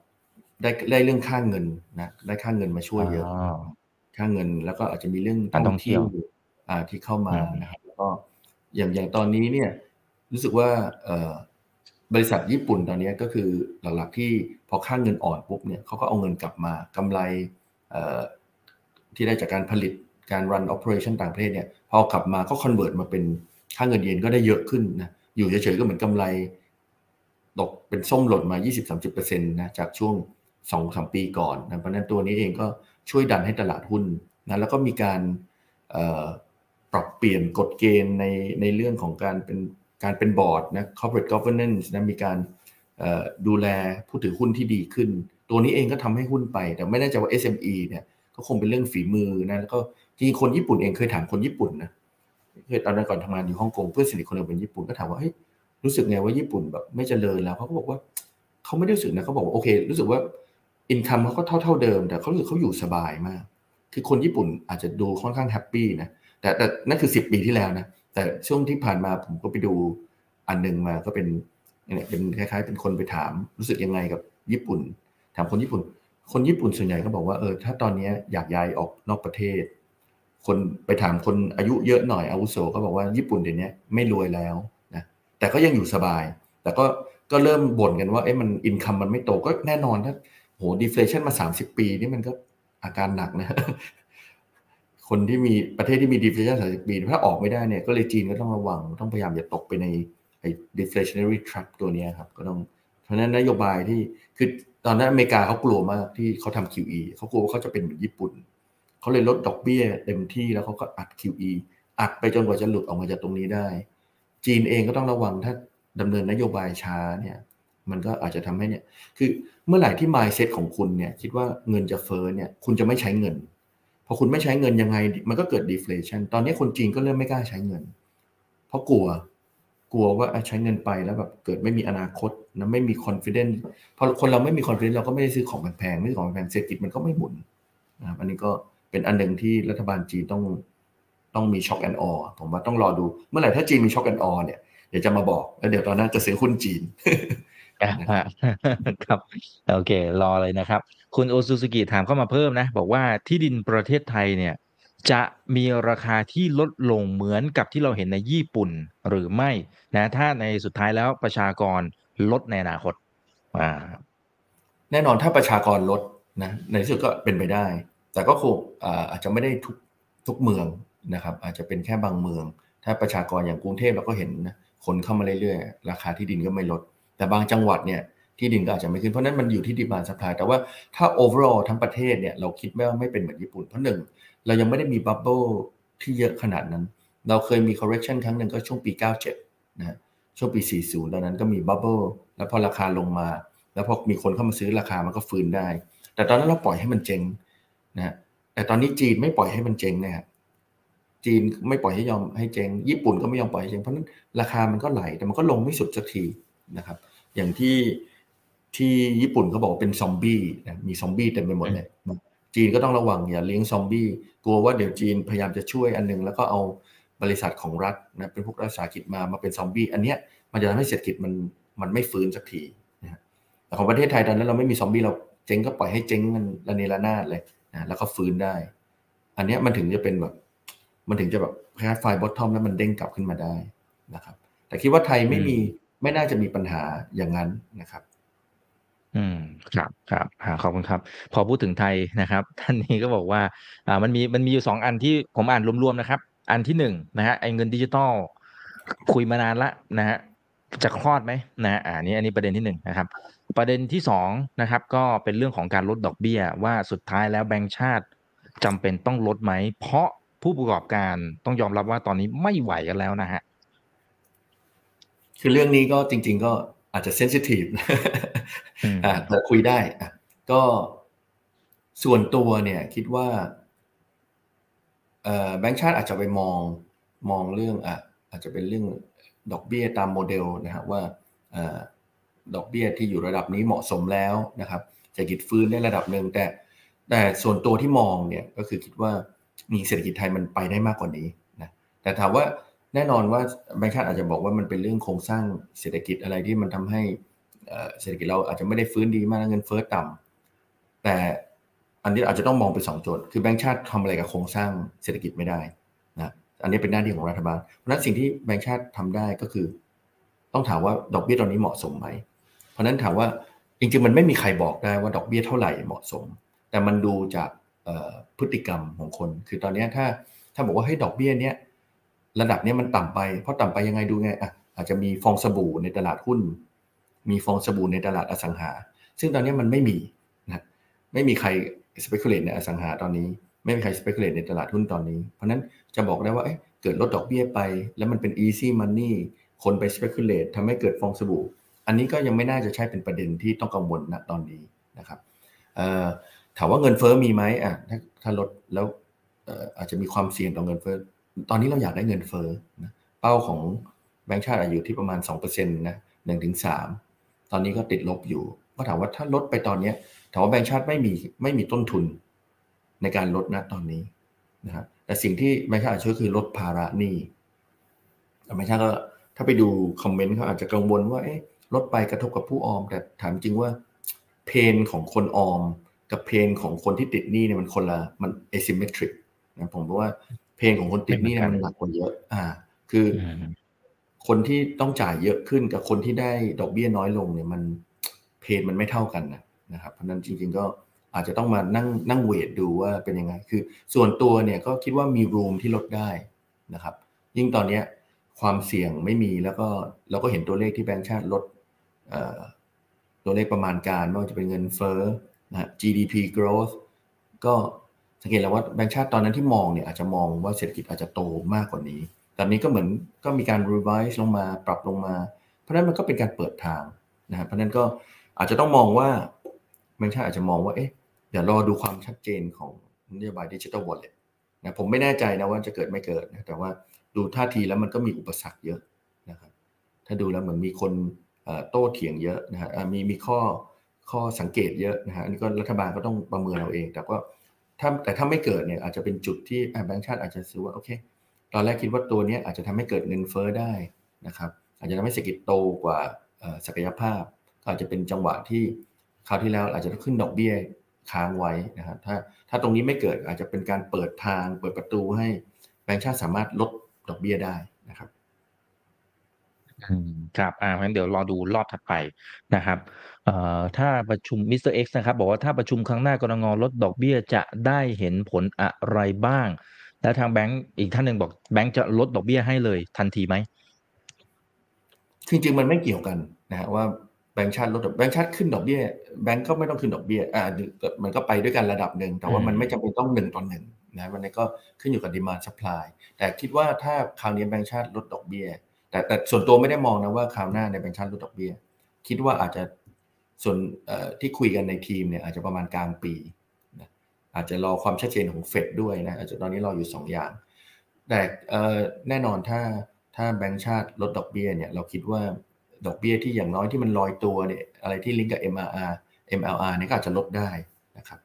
ได้ได้เรื่องค่าเงินนะได้ค่าเงินมาช่วยเยอะ ค่าเงิน แล้วก็อาจจะมีเรื่องท่องเที่ยวอ่าที่เข้ามานะครับแล้วก็อย่างอย่างตอนนี้เนี่ยรู้สึกว่าเอ่อบริษัทญี่ปุ่นตอนนี้ก็คือหลักๆที่พอค่าเงินอ่อนปุ๊บเนี่ยเขาก็เอาเงินกลับมากำไรที่ได้จากการผลิตการ run operation ต่างประเทศเนี่ยพอกลับมาก็ convert มาเป็นค่าเงินเยนก็ได้เยอะขึ้นนะอยู่เฉยๆก็เหมือนกำไรตกเป็นส้มหล่นมา 20-30%นะจากช่วงสองสามปีก่อนนะเพราะนั้นตัวนี้เองก็ ช่วยดันให้ตลาดหุ้นนะแล้วก็มีการปรับเปลี่ยนกฎเกณฑ์ในในเรื่องของการเป็นการเป็นบอร์ดนะ corporate governance นะมีการดูแลผู้ถือหุ้นที่ดีขึ้น ตัวนี้เองก็ทำให้หุ้นไป แต่ไม่แน่ใจว่า SME เนี่ยก็คงเป็นเรื่องฝีมือนะแล้วก็จริงคนญี่ปุ่นเองเคยถามคนญี่ปุ่นนะเคยตอนนั้นก่อนทำงานอยู่ฮ่องกงเพื่อนสนิทคนหนึ่งเป็นญี่ปุ่นก็ถามว่าเฮ้ยรู้สึกไงว่าญี่ปุ่นแบบไม่เจริญแล้วเขาก็บอกว่าเขาไม่ได้รู้สึกนะเขาบอกว่าโอเค รู้สึกว่า อินคัมเขาก็เท่าเท่าเดิม แต่เขารู้สึกเขาอยู่สบายมาก คือคนญี่ปุ่นอาจจะดูค่อนข้างแฮปปี้นะแต่แต่นั่นคือสิบปีที่แล้วนะแต่ช่วงที่ผ่านมาผมก็ไปดูอันหนึ่งมาก็เป็นเนี่ยเป็นคล้ายๆ เป็นคนไปถามรู้สึกยังไงกับญี่ปุ่น ถามคนญี่ปุ่น คนญี่ปุ่นส่วนใหญ่ก็บอกว่าเออถ้าตอนนี้อยากย้ายออกนอกประเทศ คนไปถามคนอายุเยอะหน่อยอาวุโสก็บอกว่าญี่ปุ่นเดี๋ยวนี้ไม่รวยแล้วนะแต่ก็ยังอยู่สบาย แต่ก็ก็เริ่มบ่นกันว่าเอ๊ะมัน income มันไม่โตก็แน่นอนถ้า โห deflation มาสามสิบปีนี่มันก็อาการหนักนะ คนที่มีประเทศที่มี deflation สามสิบปี ถ้าออกไม่ได้เนี่ย ก็เลยจีนก็ต้องระวัง ต้องพยายามอย่าตกไปในไอ้ deflationary trap ตัวนี้ครับ ก็ต้อง เพราะนั้นนโยบายที่ คือตอนนั้นอเมริกาเขากลัวมากที่เขาทำ QE เขากลัวว่าเขาจะเป็นเหมือนญี่ปุ่น เขาเลยลดดอกเบี้ยเต็มที่แล้วเขาก็อัด QE อัดไปจนกว่าจะหลุดออกมาจากตรงนี้ได้ จีนเองก็ต้องระวังถ้าดำเนินนโยบายช้าเนี่ย มันก็อาจจะทำให้เนี่ย คือเมื่อไหร่ที่ mindset ของคุณเนี่ยคิดว่าเงินจะเฟ้อเนี่ย คุณจะไม่ใช้เงิน พอคุณไม่ใช้เงินยังไง มันก็เกิด deflation ตอนนี้คนจีนก็เริ่มไม่กล้าใช้เงิน เพราะกลัว กลัวว่าใช้เงินไปแล้วแบบเกิดไม่มีอนาคตนะไม่มี confidence พอคนเราไม่มี confidence เราก็ไม่ได้ซื้อของแพงๆไม่ซื้อของแพงเศรษฐกิจมันก็ไม่หมุนนะครับอันนี้ก็เป็นอันหนึ่งที่รัฐบาลจีนต้องต้องมี shock and awe ผมว่าต้องรอดู เมื่อไหร่ถ้าจีนมี shock and awe เนี่ยเดี๋ยวจะมาบอก แล้วเดี๋ยวตอนนั้นจะซื้อหุ้นจีน ครับโอเค รอเลยนะครับ คุณโอซูซูกิถามเข้ามาเพิ่มนะ บอกว่าที่ดินประเทศไทยเนี่ย จะมีราคาที่ลดลงเหมือนกับที่เราเห็นในญี่ปุ่นหรือไม่นะถ้าในสุดท้ายแล้วประชากรลดในอนาคตอ่าแน่นอนถ้าประชากรลดนะในที่สุดก็เป็นไปได้ แต่ก็คงอาจจะไม่ได้ทุกทุกเมืองนะครับ อาจจะเป็นแค่บางเมือง ถ้าประชากรอย่างกรุงเทพเราก็เห็นนะคนเข้ามาเรื่อยๆ ราคาที่ดินก็ไม่ลด แต่บางจังหวัดเนี่ยที่ดินก็อาจจะไม่ขึ้นเพราะนั้นมันอยู่ที่ดีมานสปายแต่ว่าถ้า overall ทั้งประเทศเนี่ยเราคิดไม่ว่าไม่เป็นเหมือนญี่ปุ่น เพราะหนึ่งเรายังไม่ได้มี bubble ที่เยอะขนาดนั้น เราเคยมี correction ครั้งหนึ่งก็ช่วงปี 97 นะช่วงปี 40 ตอนนั้นก็มี bubble แล้วพอราคาลงมา แล้วพอมีคนเข้ามาซื้อราคามันก็ฟื้นได้ แต่ตอนนั้นเราปล่อยให้มันเจ๊งนะแต่ตอนนี้จีนไม่ปล่อยให้มันเจ๊งนะครับจีนไม่ปล่อยให้ยอมให้เจ๊งญี่ปุ่นก็ไม่ยอมปล่อยให้เจ๊งเพราะนั้นราคามันก็ไหลแต่มันก็ลงไม่สุดสักทีนะครับ อย่างที่ที่ญี่ปุ่นเขาบอกเป็นซอมบี้มีซอมบี้เต็มไปหมดเลยจีนก็ต้องระวังอย่าเลี้ยงซอมบี้กลัวว่าเดี๋ยวจีนพยายามจะช่วยอันนึง แล้วก็เอาบริษัทของรัฐนะเป็นพวกรัฐสาหกิจมามาเป็นซอมบี้อันเนี้ยมันจะทำให้เศรษฐกิจมันมันไม่ฟื้นสักทีนะแต่ของประเทศไทยตอนนั้นเราไม่มีซอมบี้เราเจ๊งก็ปล่อยให้เจ๊งมันระเนระนาดเลยนะแล้วก็ฟื้นได้ อันนี้มันถึงจะเป็นแบบมันถึงจะแบบคล้าย find bottom แล้วมันเด้งกลับขึ้นมาได้นะครับ แต่คิดว่าไทยไม่มี ไม่น่าจะมีปัญหาอย่างนั้นนะครับ อืมครับครับขอบคุณครับ พอพูดถึงไทยนะครับ ท่านนี้ก็บอกว่าอ่ามันมีมันมีอยู่สองอันที่ผมอ่านรวมๆนะครับ อันที่หนึ่งนะฮะไอ้เงินดิจิตอลคุยมานานละนะฮะจะคลอดไหมนะฮะอันนี้อันนี้ประเด็นที่หนึ่งนะครับ ประเด็นที่สองนะครับ ก็เป็นเรื่องของการลดดอกเบี้ย ว่าสุดท้ายแล้วแบงก์ชาติจำเป็นต้องลดไหมเพราะผู้ประกอบการต้องยอมรับว่าตอนนี้ไม่ไหวกันแล้วนะฮะ คือเรื่องนี้ก็จริง ๆ ก็อาจจะ sensitive อ่าแต่คุยได้อะก็ส่วนตัวเนี่ยคิดว่าแบงค์ชาติอาจจะไปมองมองเรื่องอะอาจจะเป็นเรื่องดอกเบี้ยตามโมเดลนะครับว่าดอกเบี้ยที่อยู่ระดับนี้เหมาะสมแล้วนะครับเศรษฐกิจฟื้นได้ระดับหนึ่งแต่ แต่ส่วนตัวที่มองเนี่ยก็คือคิดว่ามีเศรษฐกิจไทยมันไปได้มากกว่านี้นะแต่ถามว่า แน่นอนว่าแบงค์ชาติอาจจะบอกว่ามันเป็นเรื่องโครงสร้างเศรษฐกิจอะไรที่มันทำให้เศรษฐกิจเราอาจจะไม่ได้ฟื้นดีมากเงินเฟ้อต่ำแต่อันนี้อาจจะต้องมองเป็นสองโจทย์คือแบงค์ชาติทำอะไรกับโครงสร้างเศรษฐกิจไม่ได้นะอันนี้เป็นหน้าที่ของรัฐบาลเพราะนั้นสิ่งที่แบงค์ชาติทำได้ก็คือ ต้องถามว่าดอกเบี้ยตอนนี้เหมาะสมไหมเพราะนั้นถามว่าจริงๆมันไม่มีใครบอกได้ว่าดอกเบี้ยเท่าไหร่เหมาะสม แต่มันดูจากพฤติกรรมของคน คือตอนนี้ถ้าถ้าบอกว่าให้ดอกเบี้ยเนี้ย ระดับนี้มันต่ำไป เพราะต่ำไปยังไงดูไงอะอาจจะมีฟองสบู่ในตลาดหุ้น มีฟองสบู่ในตลาดอสังหา ซึ่งตอนนี้มันไม่มีนะไม่มีใคร speculate ในอสังหาตอนนี้ ไม่มีใคร speculate ในตลาดหุ้นตอนนี้ เพราะนั้นจะบอกได้ว่าเอ๊ะเกิดลดดอกเบี้ยไป แล้วมันเป็น easy money คนไป speculate ทำให้เกิดฟองสบู่ อันนี้ก็ยังไม่น่าจะใช่เป็นประเด็นที่ต้องกังวลณตอนนี้นะครับถามว่าเงินเฟอ้อมีไหมอะถ้าถ้าลดแล้วอาจจะมีความเสี่ยงต่อเงินเฟอ้อ ตอนนี้เราอยากได้เงินเฟ้อนะเป้าของแบงก์ชาติอยู่ที่ประมาณ2%นะหนึ่งถึงสามตอนนี้ก็ติดลบอยู่ ก็ถามว่าถ้าลดไปตอนนี้ถามว่าแบงก์ชาติไม่มีไม่มีต้นทุนในการลดนะตอนนี้นะครับแต่สิ่งที่แบงก์ชาติช่วยคือลดภาระหนี้แบงก์ชาติก็ถ้าไปดูคอมเมนต์เขาอาจจะกังวลว่าเอ๊ะลดไปกระทบกับผู้ออม แต่ถามจริงว่าเพนของคนออม กับเพนของคนที่ติดหนี้เนี่ยมันคนละมัน asymmetric นะผมว่า เพลงของคนติดนี่มันหนักกว่าเยอะ อ่า คือ คนที่ต้องจ่ายเยอะขึ้นกับคนที่ได้ดอกเบี้ยน้อยลงเนี่ยมันเพนมันไม่เท่ากันนะนะครับ เพราะนั้นจริง ๆ ก็อาจจะต้องมานั่งนั่งเวทดูว่าเป็นยังไง คือ ส่วนตัวเนี่ยก็คิดว่ามีรูมที่ลดได้นะครับ ยิ่งตอนนี้ความเสี่ยงไม่มีแล้วก็เราก็เห็นตัวเลขที่แบงก์ชาติลดตัวเลขประมาณการไม่ว่าจะเป็นเงินเฟ้อนะ GDP growth ก็ สังเกตแล้วว่าแบงก์ชาติตอนนั้นที่มองเนี่ยอาจจะมองว่าเศรษฐกิจอาจจะโตมากกว่านี้ตอนนี้ก็เหมือนก็มีการ revise ลงมาปรับลงมา เพราะนั้นมันก็เป็นการเปิดทางนะครับเพราะนั้นก็อาจจะต้องมองว่าแบงก์ชาติอาจจะมองว่าเอ๊ะเดี๋ยวรอดูความชัดเจนของนโยบายดิจิทัลวอลเล็ตนะผมไม่แน่ใจนะว่าจะเกิดไม่เกิดนะแต่ว่าดูท่าทีแล้วมันก็มีอุปสรรคเยอะนะครับถ้าดูแล้วเหมือนมีคนโต้เถียงเยอะนะฮะมีมีข้อข้อสังเกตเยอะนะฮะอันนี้ก็รัฐบาลก็ต้องประเมินเราเอง แต่ก็ ถ้าแต่ถ้าไม่เกิดเนี่ยอาจจะเป็นจุดที่แบงก์ชาติอาจจะซื้อว่าโอเคตอนแรกคิดว่าตัวนี้อาจจะทำให้เกิดเงินเฟ้อได้นะครับอาจจะทำให้เศรษฐกิจโตกว่าศักยภาพอาจจะเป็นจังหวะที่คราวที่แล้วอาจจะขึ้นดอกเบี้ยค้างไว้นะครับถ้าถ้าตรงนี้ไม่เกิดอาจจะเป็นการเปิดทางเปิดประตูให้แบงก์ชาติสามารถลดดอกเบี้ยได้นะครับครับอ่างั้นเดี๋ยวรอดูรอบถัดไปนะครับ ถ้าประชุม Mr. X นะครับ บอกว่าถ้าประชุมครั้งหน้ากนง. ลดดอกเบี้ยจะได้เห็นผลอะไรบ้าง แล้วทางแบงก์อีกท่านหนึ่งบอกแบงก์จะลดดอกเบี้ยให้เลยทันทีไหมจริงๆมันไม่เกี่ยวกันนะฮะว่าแบงก์ชาติลดแบงก์ชาติขึ้นดอกเบี้ยแบงก์ก็ไม่ต้องขึ้นดอกเบี้ยอ่ามันก็ไปด้วยกันระดับหนึ่งแต่ว่ามันไม่จำเป็นต้องหนึ่งต่อหนึ่งนะมันก็ขึ้นอยู่กับ demand supply แต่คิดว่าถ้าคราวนี้แบงก์ชาติลดดอกเบี้ยแต่แต่ส่วนตัวไม่ได้มองนะว่าคราวหน้าในแบงก์ชาติลดดอกเบี้ย คิดว่าอาจจะ ส่วนที่คุยกันในทีมเนี่ยอาจจะประมาณกลางปีนะอาจจะรอความชัดเจนของเฟดด้วยนะอาจจะตอนนี้รออยู่ 2 อย่าง แต่แน่นอนถ้าถ้าแบงก์ชาติลดดอกเบี้ยเนี่ยเราคิดว่าดอกเบี้ยที่อย่างน้อยที่มันลอยตัวเนี่ยอะไรที่ลิงก์กับ MRR MLR เนี่ยก็อาจจะลดได้นะครับ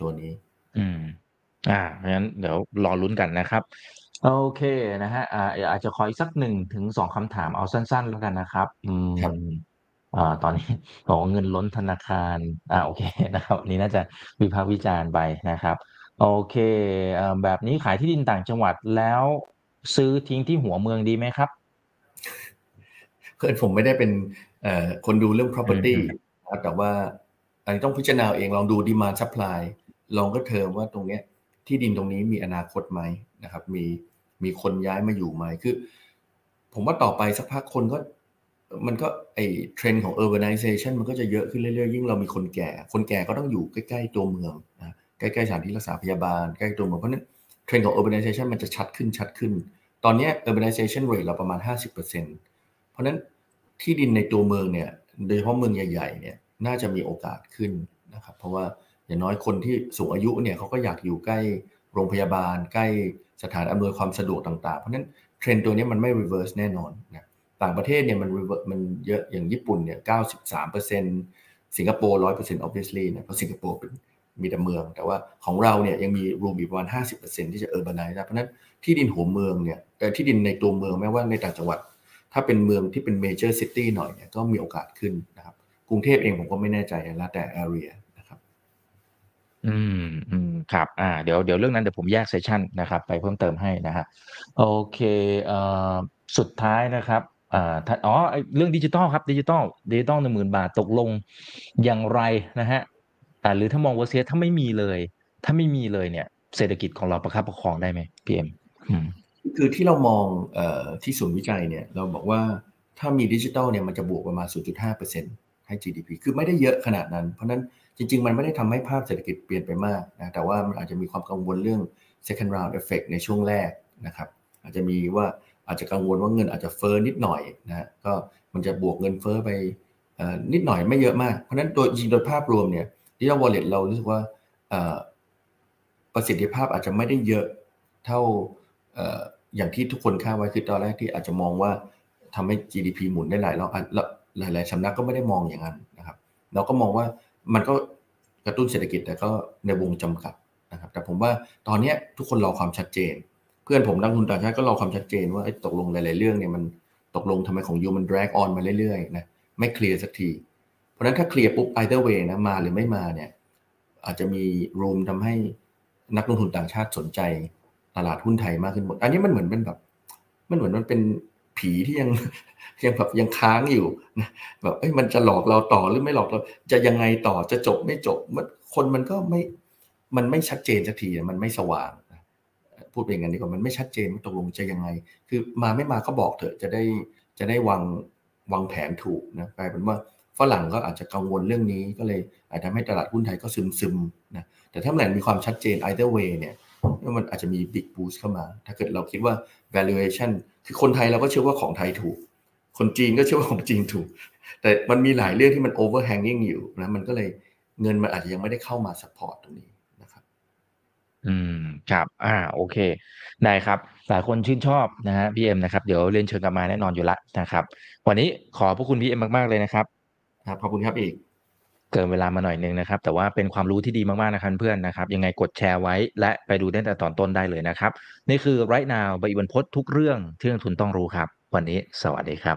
ตัวนี้ อืม อ่าเพราะฉะนั้นเดี๋ยวรอลุ้นกันนะครับโอเคนะฮะอ่าอาจจะขออีกสักหนึ่งถึงสองคำถามเอาสั้น ๆ แล้วกันนะครับ อืม อ่าตอนนี้บอกเงินล้นธนาคารอ่าโอเคนะครับนี่น่าจะวิพากษ์วิจารณ์ไปนะครับ โอเคอ่าแบบนี้ขายที่ดินต่างจังหวัดแล้วซื้อทิ้งที่หัวเมืองดีไหมครับเพื่อนผมไม่ได้เป็นคนดูเรื่อง property แต่ว่าอันนี้ต้องพิจารณาเองลองดู demand supply long term ว่าตรงเนี้ยที่ดินตรงนี้มีอนาคตไหมนะครับ มีมีคนย้ายมาอยู่ไหมคือ ผมว่าต่อไปสักพักคนก็ มันก็ไอเทรนด์ของ urbanization มันก็จะเยอะขึ้นเรื่อยๆ ยิ่งเรามีคนแก่ คนแก่ก็ต้องอยู่ใกล้ๆตัวเมืองนะใกล้ๆสถานที่รักษาพยาบาลใกล้ตัวเมืองเพราะนั้นเทรนด์ของ urbanization มันจะชัดขึ้นชัดขึ้น ตอนนี้ urbanization rate เราประมาณ 50%เพราะนั้นที่ดินในตัวเมืองเนี่ยโดยเฉพาะเมืองใหญ่ๆเนี่ยน่าจะมีโอกาสขึ้นนะครับเพราะว่าอย่างน้อยคนที่สูงอายุเนี่ยเขาก็อยากอยู่ใกล้โรงพยาบาล ใกล้สถานอำนวยความสะดวกต่างๆ เพราะนั้นเทรนด์ตัวนี้มันไม่ reverse แน่นอนนะ ต่างประเทศเนี่ยมันมันเยอะอย่างญี่ปุ่นเนี่ย93%สิงคโปร์100% obviously นะเพราะสิงคโปร์เป็นมีแต่เมือง แต่ว่าของเราเนี่ยยังมีรูมอีกประมาณ50%ที่จะ urbanize เพราะนั้นที่ดินหัวเมืองเนี่ยที่ดินในตัวเมืองแม้ว่าในต่างจังหวัด ถ้าเป็นเมืองที่เป็น major city หน่อยเนี่ยก็มีโอกาสขึ้นนะครับกรุงเทพเองผมก็ไม่แน่ใจแล้วแต่ area อืมอืมครับ อ่า เดี๋ยวเดี๋ยวเรื่องนั้นเดี๋ยวผมแยก session นะครับ ไปเพิ่มเติมให้นะฮะโอเคเอ่อสุดท้ายนะครับ อ่าอ๋อเรื่องดิจิตอลครับดิจิตอลดิจิตอลหนึ่งหมื่นบาทตกลงอย่างไรนะฮะแต่หรือถ้ามองว่าเสียถ้าไม่มีเลย ถ้าไม่มีเลยเนี่ย เศรษฐกิจของเราประคับประคองได้ไหมพี่เอ็มคือที่เรามองเอ่อที่ศูนย์วิจัยเนี่ย เราบอกว่าถ้ามีดิจิตอลเนี่ยมันจะบวกประมาณ 0.5%ให้ GDP คือไม่ได้เยอะขนาดนั้น เพราะนั้นจริง ๆ มันไม่ได้ทำให้ภาพเศรษฐกิจเปลี่ยนไปมากนะแต่ว่ามันอาจจะมีความกังวลเรื่อง second round effect ในช่วงแรกนะครับ อาจจะมีว่า อาจจะกังวลว่าเงินอาจจะเฟอ้อนิดหน่อยนะก็มันจะบวกเงินเฟอ้อไปนิดหน่อยไม่เยอะมาก เพราะนั้นโดยจริงโดยภาพรวมเนี่ยดิจิทัลวอลเล็ตเรารู้สึกว่าประสิทธิภาพอาจจะไม่ได้เยอะเท่าอย่างที่ทุกคนคาดไว้คือตอนแรกที่อาจจะมองว่าทำให้ GDP หมุนได้หลายรอบหลายๆสำนักก็ไม่ได้มองอย่างนั้นนะครับ เราก็มองว่ามันก็กระตุ้นเศรษฐกิจแต่ก็ในวงจำกัดนะครับ แต่ผมว่าตอนนี้ทุกคนรอความชัดเจน พื่อนผมนักทุนต่างชาติก็รอความชัดเจนว่าตกลงหลาย ๆ เรื่องเนี่ยมันตกลงทำไมของยูมัน drag on มาเรื่อย ๆ นะไม่เคลียร์สักที เพราะนั้นถ้าเคลียร์ปุ๊บ either way นะมาหรือไม่มาเนี่ยอาจจะมี room ทำให้นักลงทุนต่างชาติสนใจตลาดหุ้นไทยมากขึ้นหมด อันนี้มันเหมือนเป็นแบบ มันเหมือนมันเป็นผีที่ยังยังแบบยังค้างอยู่นะแบบเอ้ยมันจะหลอกเราต่อหรือไม่หลอกเราจะยังไงต่อจะจบไม่จบมันคนมันก็ไม่มันไม่ชัดเจนสักทีมันไม่สว่าง พูดเป็นอย่างนี้ก่อนมันไม่ชัดเจนว่าตกลงจะยังไง คือมาไม่มาก็บอกเถอะจะได้จะได้วางวางแผนถูกนะกลายเป็นว่าฝรั่งก็อาจจะกังวลเรื่องนี้ก็เลยอาจจะทำให้ตลาดหุ้นไทยก็ซึมซึมนะแต่ถ้าเมื่อไหร่มีความชัดเจน either way เนี่ยมันอาจจะมี big boost เข้ามา ถ้าเกิดเราคิดว่า valuation คือคนไทยเราก็เชื่อว่าของไทยถูก คนจีนก็เชื่อว่าของจีนถูก แต่มันมีหลายเรื่องที่มัน overhanging อยู่นะมันก็เลยเงินมันอาจจะยังไม่ได้เข้ามา support ตรงนี้ อืม ครับ อ่า โอเค ได้ครับ หลายคนชื่นชอบนะฮะพี่เอ็มนะครับ เดี๋ยวเรียนเชิญกลับมาแน่นอนอยู่ละนะครับ วันนี้ขอพระคุณพี่เอ็มมากๆเลยนะครับ ครับ ขอบคุณครับอีก เกินเวลามาหน่อยนึงนะครับ แต่ว่าเป็นความรู้ที่ดีมากๆนะครับเพื่อนนะครับ ยังไงกดแชร์ไว้ และไปดูได้แต่ตอนต้นได้เลยนะครับ นี่คือไรท์นาวใบวันพดทุกเรื่องที่นักทุนต้องรู้ครับ วันนี้สวัสดีครับ